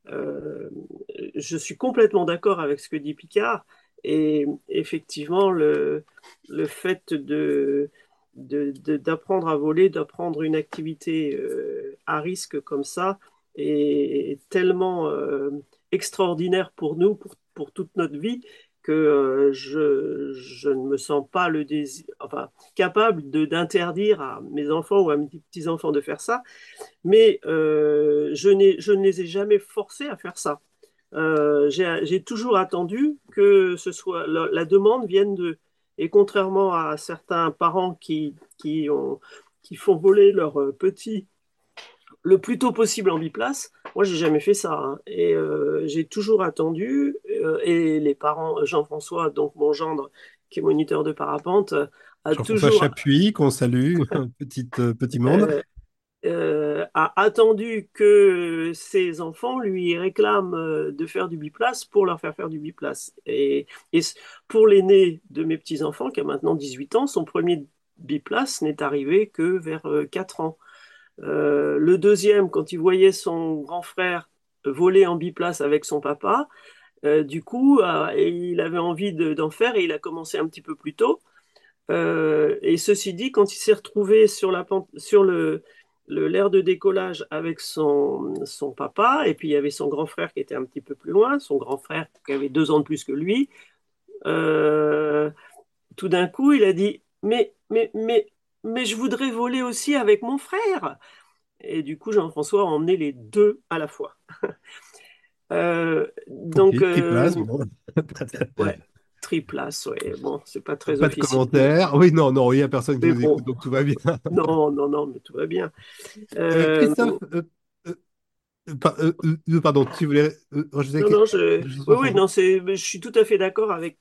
je suis complètement d'accord avec ce que dit Picard. Et effectivement, le, le fait de, d'apprendre à voler, d'apprendre une activité à risque comme ça, est tellement euh, extraordinaire pour nous, pour, pour, toute notre vie, que euh, je, je, ne me sens pas le désir, enfin, capable d'interdire à mes enfants ou à mes petits-enfants de faire ça, mais euh, je, je ne les ai jamais forcés à faire ça. J'ai toujours attendu que ce soit la, la demande vienne de et contrairement à certains parents qui, qui, ont, qui font voler leurs petits le plus tôt possible en biplace. Moi, j'ai jamais fait ça. Hein. Et euh, j'ai toujours attendu. Euh, et les parents, Jean-François, donc mon gendre, qui est moniteur de parapente, a Jean-François toujours. Chapuis, qu'on salue, Petite, euh, petit monde. Euh, a attendu que ses enfants lui réclament de faire du biplace pour leur faire faire du biplace. Et, et pour l'aîné de mes petits-enfants, qui a maintenant 18 ans, son premier biplace n'est arrivé que vers 4 ans. Euh, le deuxième, quand il voyait son grand frère voler en biplace avec son papa, euh, du coup, euh, il avait envie d'en faire et il a commencé un petit peu plus tôt. Et ceci dit, quand il s'est retrouvé sur, la, sur le, l'air de décollage avec son, son papa, et puis il y avait son grand frère qui était un petit peu plus loin, son grand frère qui avait deux ans de plus que lui, tout d'un coup, il a dit, mais, mais, mais, mais je voudrais voler aussi avec mon frère. Et du coup, Jean-François a emmené les deux à la fois. euh, donc, euh, bon. ouais, triplace, ouais. Bon, c'est pas très Pas officiel. de commentaires. Oui, non, non, il n'y a personne qui Mais nous bon. écoute, donc tout va bien. Non, non, non, mais tout va bien. Euh, Euh, Christophe, euh, euh, par- euh, euh, pardon, tu voulais euh, rajouter Non, non, je, oui, non, je suis tout à fait d'accord avec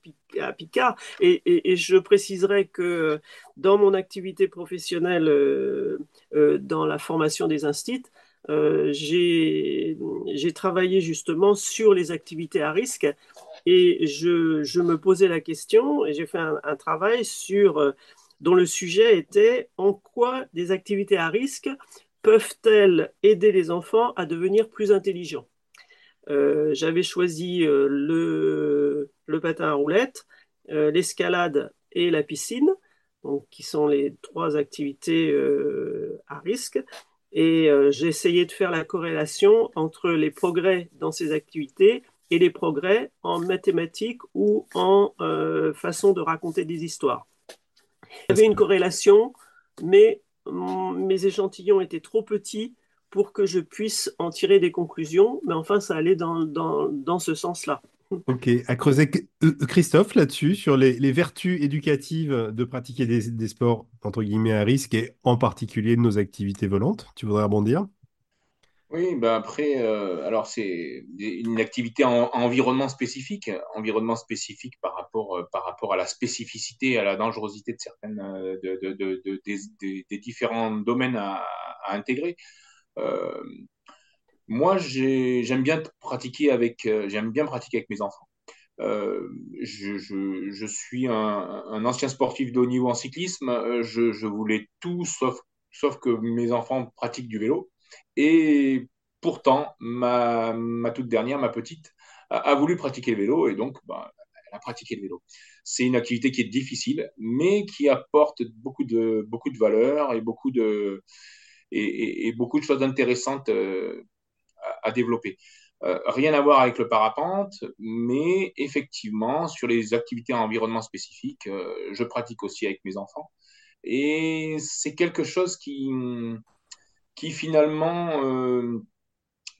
Picard et, et, et je préciserai que dans mon activité professionnelle, euh, euh, dans la formation des instits, euh, j'ai, travaillé justement sur les activités à risque et je, je me posais la question et j'ai fait un, un travail sur, euh, dont le sujet était en quoi des activités à risque peuvent-elles aider les enfants à devenir plus intelligents? Euh, j'avais choisi euh, le, patin à roulettes, euh, l'escalade et la piscine, donc, qui sont les trois activités à risque. Et j'ai essayé de faire la corrélation entre les progrès dans ces activités et les progrès en mathématiques ou en façon de raconter des histoires. Il y avait une corrélation, mais mes échantillons étaient trop petits pour que je puisse en tirer des conclusions, mais enfin, ça allait dans, ce sens-là. Ok, à creuser euh, Christophe là-dessus, sur les, les, vertus éducatives de pratiquer des, des, sports entre guillemets à risque et en particulier de nos activités volantes. Tu voudrais rebondir? Oui, ben après, euh, alors c'est une activité en, environnement spécifique, environnement spécifique par rapport, euh, par rapport à la spécificité, à la dangerosité de certaines, euh, de, de, de, des, différents domaines à, intégrer. Moi, j'aime bien pratiquer avec, j'aime bien pratiquer avec mes enfants. Je, je, suis un, un, ancien sportif de haut niveau en cyclisme. Je, je voulais tout sauf, sauf que mes enfants pratiquent du vélo. Et pourtant, ma, toute dernière, ma petite, a, voulu pratiquer le vélo et donc bah, elle a pratiqué le vélo. C'est une activité qui est difficile, mais qui apporte beaucoup de, beaucoup de valeur et beaucoup de, et, beaucoup de choses intéressantes euh, à, à, développer. Euh, rien à voir avec le parapente, mais effectivement, sur les activités en environnement spécifique, euh, je pratique aussi avec mes enfants. Et c'est quelque chose qui, qui finalement euh,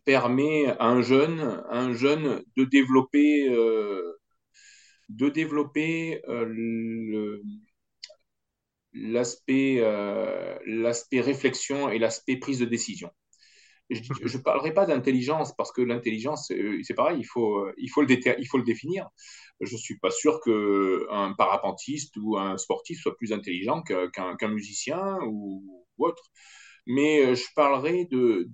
permet à un jeune, à un jeune de développer, euh, de développer euh, l'aspect euh, l'aspect réflexion et l'aspect prise de décision. Je ne parlerai pas d'intelligence parce que l'intelligence, c'est pareil, il faut, il, faut le il faut le définir. Je ne suis pas sûr qu'un parapentiste ou un sportif soit plus intelligent qu'un qu musicien ou, ou autre mais euh, je parlerai de,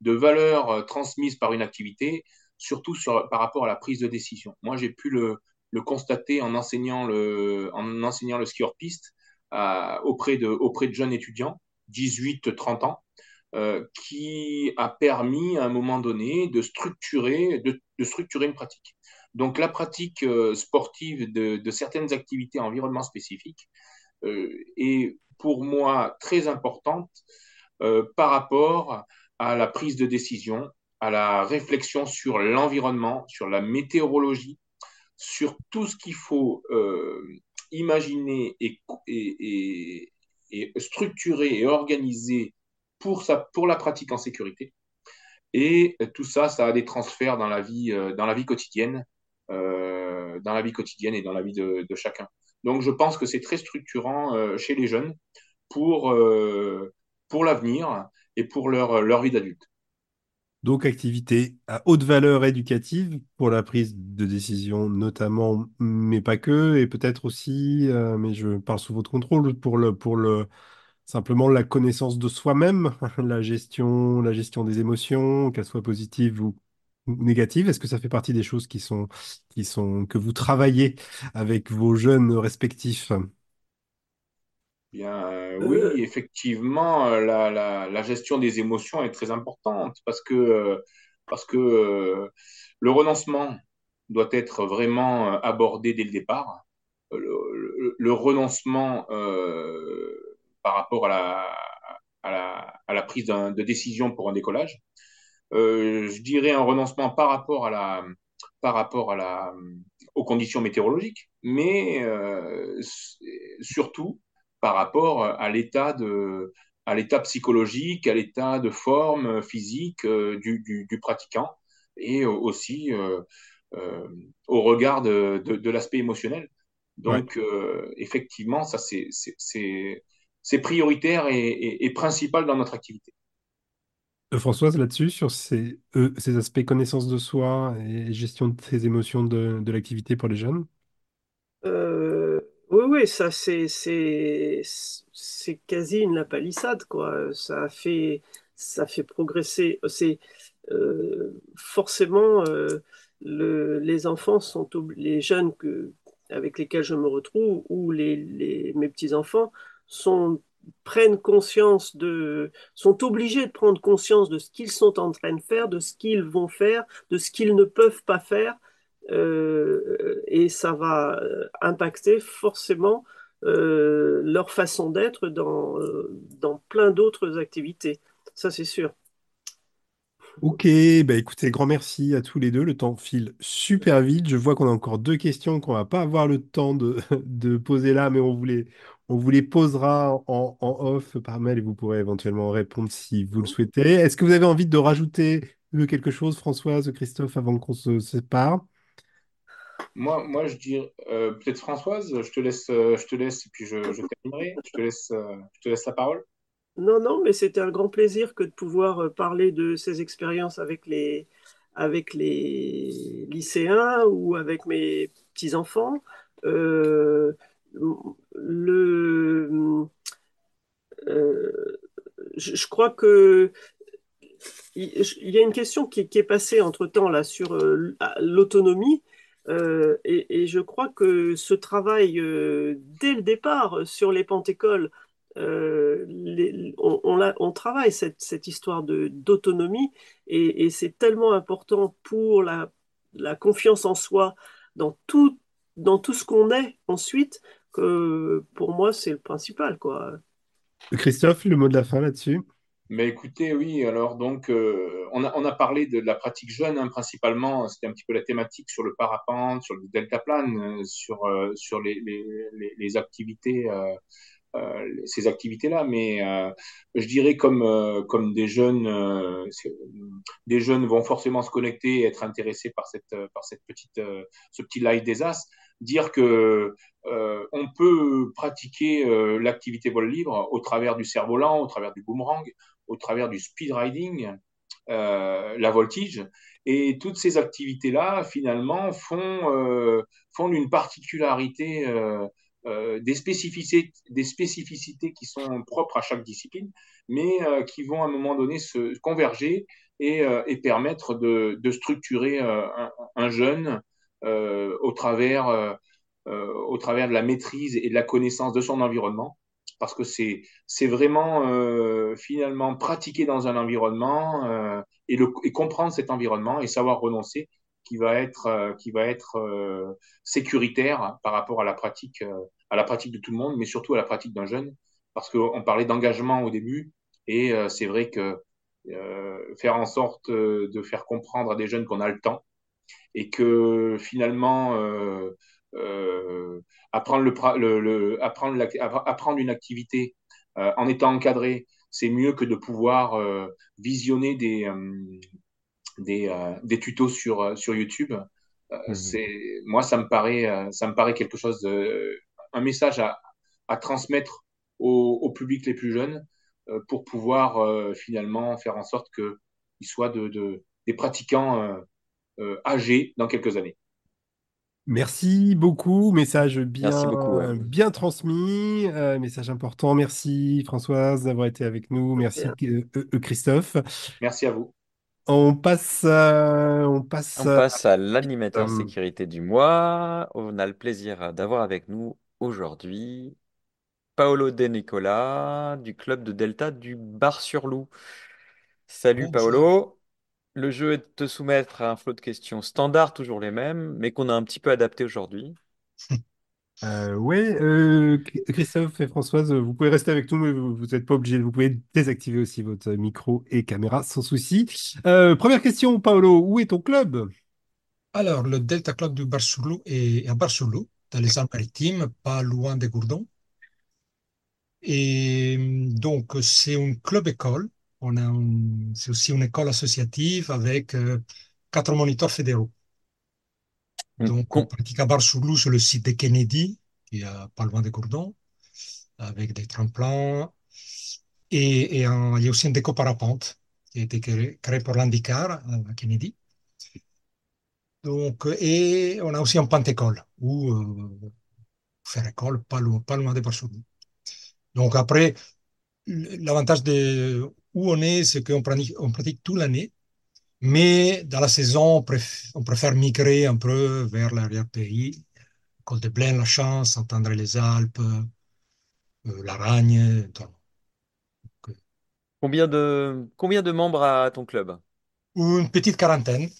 de, valeurs euh, transmises par une activité, surtout sur, par rapport à la prise de décision. Moi, j'ai pu le, le, constater en enseignant le, en enseignant le ski hors piste euh, auprès, de, auprès de jeunes étudiants, 18-30 ans, qui a permis à un moment donné de structurer, de, de structurer une pratique. Donc la pratique sportive de, certaines activités en environnement spécifique est pour moi très importante euh, par rapport à la prise de décision, à la réflexion sur l'environnement, sur la météorologie, sur tout ce qu'il faut euh, imaginer et, structurer et organiser pour, sa, pour la pratique en sécurité. Et tout ça, ça a des transferts dans la vie, euh, dans la vie quotidienne, dans la vie quotidienne et dans la vie de chacun. Donc, je pense que c'est très structurant euh, chez les jeunes pour, euh, l'avenir et pour leur, leur vie d'adulte. Donc, activité à haute valeur éducative pour la prise de décision, notamment, mais pas que, et peut-être aussi, euh, mais je parle sous votre contrôle, pour le, pour le, simplement la connaissance de soi-même, la gestion, la gestion des émotions, qu'elles soient positives ou négative Est-ce que ça fait partie des choses qui sont, qui sont, que vous travaillez avec vos jeunes respectifs? Bien, euh, oui, effectivement, euh, la, la, la, gestion des émotions est très importante parce que, euh, parce que euh, le renoncement doit être vraiment abordé dès le départ. Le, le, le renoncement euh, par rapport à la, à la, à la prise de décision pour un décollage, euh, je dirais un renoncement par rapport à la, par rapport à la, aux conditions météorologiques, mais euh, surtout par rapport à l'état de, à l'état psychologique, à l'état de forme physique euh, du, du, du, pratiquant et aussi euh, euh, au regard de, de, de l'aspect émotionnel. Donc, ouais. effectivement, ça c'est prioritaire et, et, et principal dans notre activité. Euh, Françoise, là-dessus, sur ces, euh, ces, aspects connaissance de soi et gestion de ses émotions de, l'activité pour les jeunes? Euh, Oui, oui, ça c'est quasi une palissade, quoi. Ça fait, ça fait progresser. C'est forcément le, les enfants sont les jeunes que, avec lesquels je me retrouve ou les mes petits enfants sont prennent conscience de, sont obligés de prendre conscience de ce qu'ils sont en train de faire, de ce qu'ils vont faire, de ce qu'ils ne peuvent pas faire, euh, et ça va impacter forcément euh, leur façon d'être dans, dans plein d'autres activités. ça c'est sûr. Ok, bah écoutez, grand merci à tous les deux. Le temps file super vite. Je vois qu'on a encore deux questions qu'on va pas avoir le temps de, de poser là, mais on les, on vous les posera en, en off par mail et vous pourrez éventuellement répondre si vous le souhaitez. Est-ce que vous avez envie de rajouter euh, quelque chose, Françoise, Christophe, avant qu'on se sépare? Moi, moi, je dirais euh, peut-être Françoise, je te laisse, euh, je te laisse et puis je, je terminerai. Je te laisse, je te laisse la parole. Non, non, mais c'était un grand plaisir que de pouvoir parler de ces expériences avec les, avec les lycéens ou avec mes petits-enfants. Euh, euh, je, crois que il y a une question qui, est passée entre-temps là sur euh, l'autonomie. Euh, et, je crois que ce travail dès le départ sur les pentécoles, les- on, travaille cette, cette histoire d'autonomie et, et c'est tellement important pour la, la confiance en soi dans tout, dans tout ce qu'on est ensuite que pour moi c'est le principal, quoi. Christophe, le mot de la fin là-dessus? Mais écoutez, oui, alors donc, euh, on a, on a parlé de la pratique jeune, hein, principalement, c'était un petit peu la thématique sur le parapente, sur le deltaplane, euh, sur, euh, sur les, les, les, les activités, euh, euh, ces activités-là, mais euh, je dirais comme, euh, comme des jeunes, euh, des jeunes vont forcément se connecter et être intéressés par cette, par cette petite, euh, ce petit live des As, dire que euh, on peut pratiquer euh, l'activité vol libre au travers du cerf-volant, au travers du boomerang, au travers du speed riding, euh, la voltige. Et toutes ces activités-là, finalement, font, euh, font une particularité, des, spécificités, des spécificités qui sont propres à chaque discipline, mais qui vont à un moment donné se converger et, et permettre de, structurer un, un, jeune au travers, euh, euh, au travers de la maîtrise et de la connaissance de son environnement. Parce que c'est c'est vraiment euh, finalement pratiquer dans un environnement euh, et, le, et comprendre cet environnement et savoir renoncer qui va être euh, qui va être euh, sécuritaire par rapport à la pratique euh, à la pratique de tout le monde, mais surtout à la pratique d'un jeune, parce qu'on parlait d'engagement au début et euh, c'est vrai que euh, faire en sorte euh, de faire comprendre à des jeunes qu'on a le temps et que finalement euh, euh, apprendre, le, le, le, apprendre, la, apprendre une activité euh, en étant encadré, c'est mieux que de pouvoir visionner des, des, des, tutos sur, sur YouTube. Mmh. C'est, moi, ça me, paraît, ça me paraît quelque chose, de, un message à, à transmettre aux, publics les plus jeunes pour pouvoir finalement faire en sorte qu'ils soient de, de, des pratiquants âgés dans quelques années. Merci beaucoup, message bien, Merci beaucoup, ouais. bien transmis, euh, message important. Merci Françoise d'avoir été avec nous. Merci euh, euh, Christophe. Merci à vous. On passe, à, on passe, on passe à l'animateur sécurité du mois. On a le plaisir d'avoir avec nous aujourd'hui Paolo De Nicola du club de Delta du Bar-sur-Loup. Salut Bonjour. Paolo. Le jeu est de te soumettre à un flot de questions standards, toujours les mêmes, mais qu'on a un petit peu adapté aujourd'hui. Euh, oui, euh, Christophe et Françoise, vous pouvez rester avec nous, mais vous n'êtes pas obligés. Vous pouvez désactiver aussi votre micro et caméra sans souci. Euh, première question, Paolo, où est ton club? Alors, le Delta Club du Bar-sur-Loup est à Bar-sur-Loup, dans les Alpes-Maritimes, pas loin de Gourdon. Et donc, c'est un club-école on a c'est aussi une école associative avec euh, quatre moniteurs fédéraux. Donc, on pratique à Bar-sur-Loup sur le site de Kennedy, qui est pas loin de Gourdon, avec des tremplins. Et, et un, il y a aussi un déco parapente qui a été créé, créé pour l'Indicar à Kennedy. Donc, et on a aussi un pantécole où euh, faire école pas loin, pas loin de Bar-sur-Loup. Donc, après, l'avantage de où on est, c'est qu'on pratique, on pratique toute l'année, mais dans la saison, on, préf, on préfère migrer un peu vers l'arrière-pays, Col de Blaine, la Chance, Saint-André-les-Alpes, euh, l'Aragne. Donc, combien, de, combien de membres à ton club? Une petite quarantaine,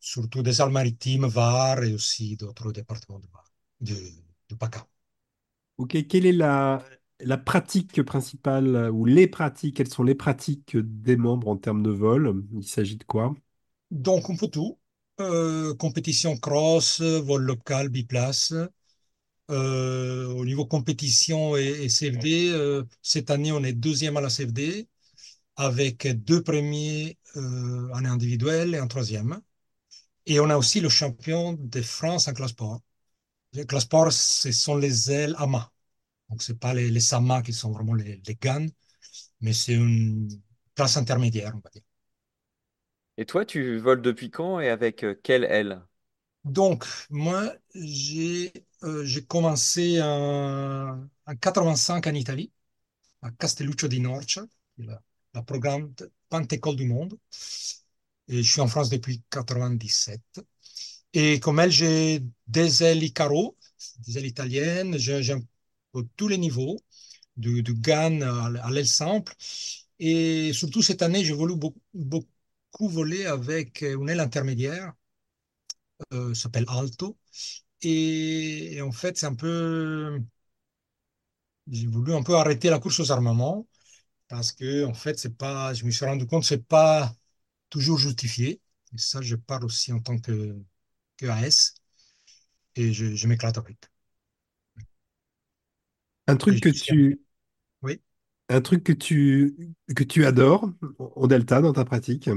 surtout des Alpes-Maritimes, Var et aussi d'autres départements de, Var, de, de PACA. Ok, quelle est la, la pratique principale euh, ou les pratiques, quelles sont les pratiques des membres en termes de vol? Il s'agit de quoi? Donc, un peu tout. Euh, compétition cross, vol local, biplace. Euh, au niveau compétition et, CFD, cette année, on est deuxième à la CFD avec deux premiers en individuel et un troisième. Et on a aussi le champion de France en classe sport. Les classe sport, ce sont les ailes AMA. Donc, ce pas les, les SAMA qui sont vraiment les, les GAN, mais c'est une classe intermédiaire, on va dire. Et toi, tu voles depuis quand et avec euh, quelle aile? Donc, moi, j'ai euh, commencé en, en 85 en Italie, à Castelluccio di Norcia, la, la programme Panthécole du monde. Et je suis en France depuis 97. Et comme elle, j'ai des ailes Icaro, des ailes italiennes, j'ai j'ai un tous les niveaux, du, du GAN à, l'aile simple. Et surtout cette année, j'ai voulu beaucoup, voler avec une aile intermédiaire, euh, s'appelle Alto. Et, en fait, c'est un peu, j'ai voulu un peu arrêter la course aux armements parce que en fait, c'est pas, je me suis rendu compte, c'est pas toujours justifié. Et ça, je parle aussi en tant que, que AS et je, je m'éclate avec. Un truc que tu, oui. un truc que tu, que tu adores au delta dans ta pratique?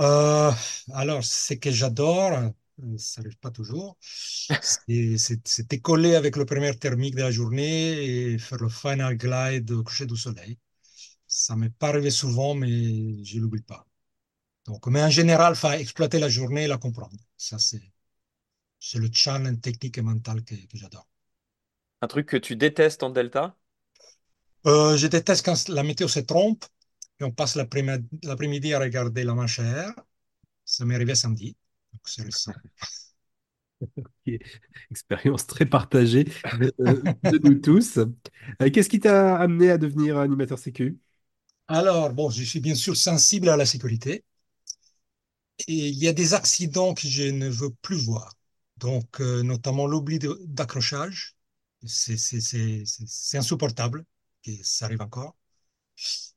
Euh, alors, ce que j'adore, ça n'arrive pas toujours, c'est c'est- c'est décoller avec le premier thermique de la journée et faire le final glide au coucher du soleil. Ça m'est pas arrivé souvent, mais je l'oublie pas. Donc, mais en général, faut exploiter la journée et la comprendre. Ça, c'est c'est le challenge technique et mental que, que j'adore. Un truc que tu détestes en delta? Euh, je déteste quand la météo se trompe et on passe l'après-midi l'après-midi à regarder la manche à air. Ça m'est arrivé samedi, donc c'est récent. qui est expérience très partagée euh, de nous tous. Euh, qu'est-ce qui t'a amené à devenir animateur sécu? Alors, bon, je suis bien sûr sensible à la sécurité et il y a des accidents que je ne veux plus voir. Donc, euh, notamment l'oubli de- d'accrochage. C'est insupportable que ça arrive encore.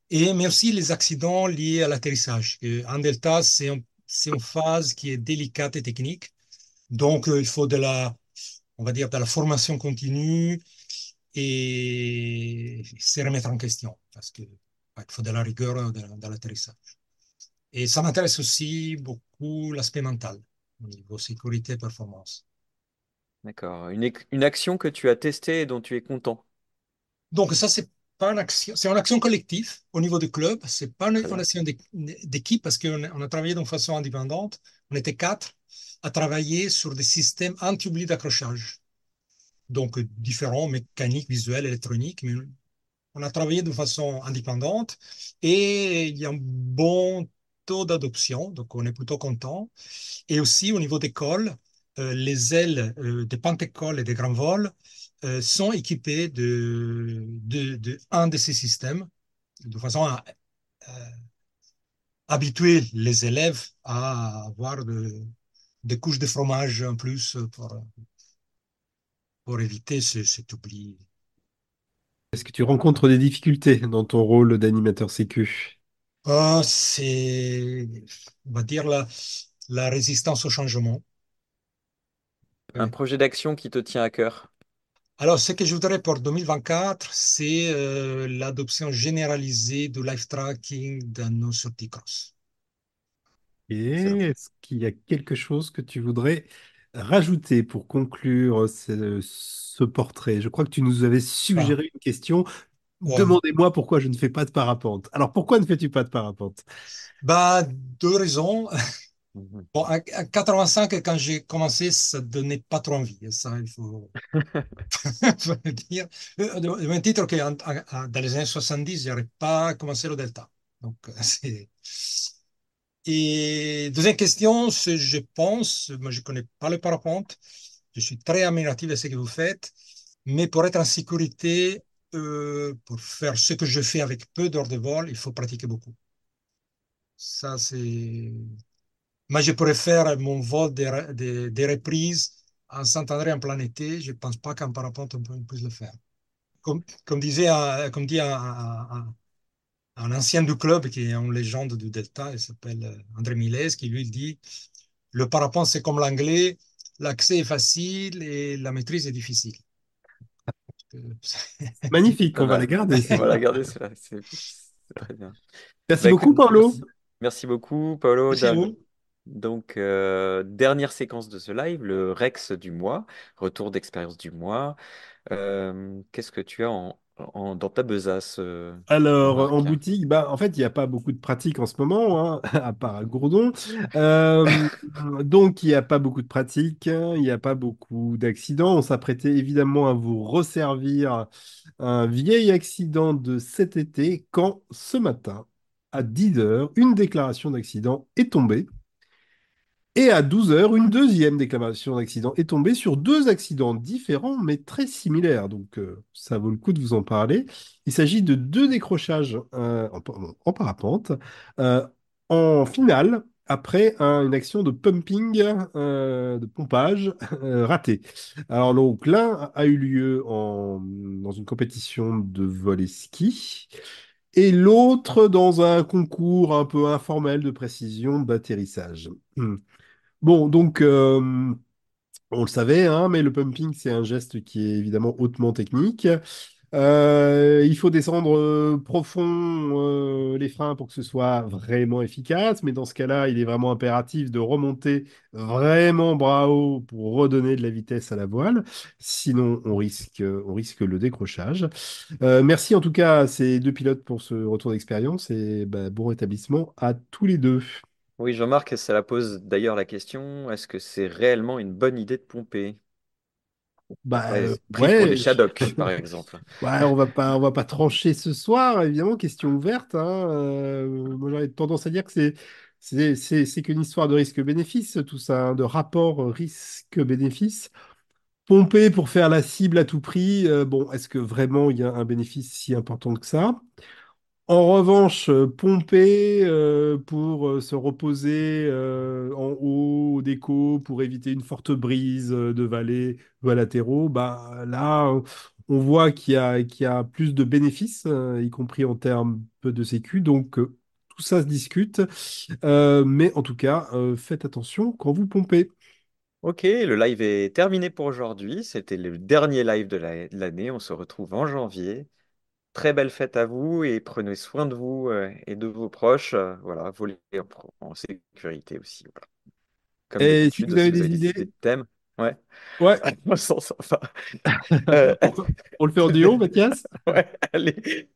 Et, mais aussi les accidents liés à l'atterrissage. En Delta, c'est un- c'est une phase qui est délicate et technique. Donc, euh, il faut de la, on va dire, de la formation continue et se remettre en question parce que ouais, il faut de la rigueur dans l'atterrissage. Et ça m'intéresse aussi beaucoup l'aspect mental au niveau sécurité et performance. D'accord. Une, action que tu as testée et dont tu es content. Donc ça, c'est pas une action, c'est une action collective au niveau du club. C'est pas une, Très une bien. action d'é- d'équipe parce qu'on a, on a travaillé d'une façon indépendante. On était quatre à travailler sur des systèmes anti-oubli d'accrochage. Donc euh, différents, mécaniques, visuels, électroniques, mais on a travaillé de façon indépendante et il y a un bon taux d'adoption, donc on est plutôt content. Et aussi au niveau d'école, les ailes euh, des Pentecôle et des grands vols euh, sont équipées de, de, de un de ces systèmes, de façon à euh, habituer les élèves à avoir de- des couches de fromage en plus pour, pour éviter ce- cet oubli. Est-ce que tu rencontres des difficultés dans ton rôle d'animateur sécu? Euh, c'est, on va dire, la, la résistance au changement. Un Oui. projet d'action qui te tient à cœur? Alors, ce que je voudrais pour 2024, c'est euh, l'adoption généralisée du live tracking dans nos sorties cross. Et est-ce qu'il y a quelque chose que tu voudrais rajouter pour conclure ce, ce portrait? Je crois que tu nous avais Ah, suggéré une question. ouais. Demandez-moi pourquoi je ne fais pas de parapente. Alors, pourquoi ne fais-tu pas de parapente? Bah, deux raisons. Mhm. Bon, à, à 85, quand j'ai commencé, ça donnait pas trop envie. Ça, il faut, le dire. Euh, De de même titre que dans les années 70, j'aurais pas commencé le Delta. Donc, euh, c'est... Et deuxième question, je pense, moi je connais pas le parapente, je suis très admiratif de ce que vous faites, mais pour être en sécurité, euh, pour faire ce que je fais avec peu d'heures de vol, il faut pratiquer beaucoup. Ça, c'est... Moi, je pourrais faire mon vol des, re- des, des reprises en Saint-André en plein été. Je pense pas qu'en parapente, on peut- puisse le faire. comme, comme disait, un- comme dit un, un- un- ancien du club qui est une légende du Delta, il s'appelle euh, André Millet, qui lui il dit le parapente c'est comme l'anglais, l'accès est facile et la maîtrise est difficile. Euh, Magnifique, on va la garder. On va la garder, c'est très bien. Merci Bah, beaucoup, écoute, Paolo. Merci, merci beaucoup, Paolo. Merci. Donc, euh, dernière séquence de ce live, le Rex du mois, retour d'expérience du mois. Euh, qu'est-ce que tu as en, en- dans ta besace, euh, Alors, en boutique, bah, en fait, il n'y a pas beaucoup de pratiques en ce moment, hein, à part à Gourdon. Euh, donc, il n'y a pas beaucoup de pratiques, il n'y a pas beaucoup d'accidents. On s'apprêtait évidemment à vous resservir un vieil accident de cet été quand, ce matin, à 10 heures, une déclaration d'accident est tombée. Et à 12 heures, une deuxième déclaration d'accident est tombée sur deux accidents différents mais très similaires. Donc euh, ça vaut le coup de vous en parler. Il s'agit de deux décrochages euh, en, parapente euh, en finale après un- une action de pumping, de pompage ratée. Alors donc l'un a eu lieu dans une compétition de vol et ski. Et l'autre dans un concours un peu informel de précision d'atterrissage. Bon, donc, euh, on le savait, hein, mais le pumping, c'est un geste qui est évidemment hautement technique. Euh, il faut descendre euh, profond les freins pour que ce soit vraiment efficace, mais dans ce cas-là, il est vraiment impératif de remonter vraiment bras haut pour redonner de la vitesse à la voile, sinon on risque, le décrochage. Merci en tout cas à ces deux pilotes pour ce retour d'expérience et bah, bon rétablissement à tous les deux. Oui, Jean-Marc, ça la pose d'ailleurs la question, est-ce que c'est réellement une bonne idée de pomper? Bah Après, euh, pris pour ouais, des Shadocks, par exemple. Ouais, on va pas, on va pas trancher ce soir, évidemment, question ouverte. hein. Euh, moi, j'aurais tendance à dire que c'est, c'est, c'est, c'est qu'une histoire de risque-bénéfice, tout ça, hein, de rapport risque-bénéfice. Pomper pour faire la cible à tout prix, euh, bon, est-ce que vraiment il y a un bénéfice si important que ça? En revanche, euh, pomper euh, pour euh, se reposer en haut des côts pour éviter une forte brise de vallée ou à latéraux, bah, là, on voit qu'il y y a plus de bénéfices, euh, y compris en termes de sécu. Donc, tout ça se discute. Mais en tout cas, faites attention quand vous pompez. Ok, le live est terminé pour aujourd'hui. C'était le dernier live de l'année. On se retrouve en janvier. Très belle fête à vous et prenez soin de vous euh, et de vos proches. Euh, Voilà, volez en, en sécurité aussi. voilà. Comme Et si vous avez des des idées, idées? de thèmes. Ouais, ouais, sort pas. Euh, on le fait en duo, Mathias? ouais, allez.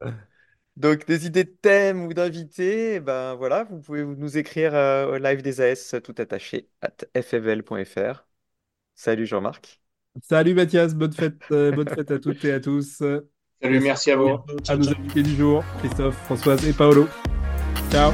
Donc, des idées de thèmes ou d'invités, eh ben voilà, vous pouvez nous écrire euh, au live des AS tout attaché at fvl.fr. Salut Jean-Marc. Salut Mathias, bonne fête, euh, bonne fête à toutes et à tous. Salut, Merci à vous. à nos invités du jour, Christophe, Françoise et Paolo. Ciao.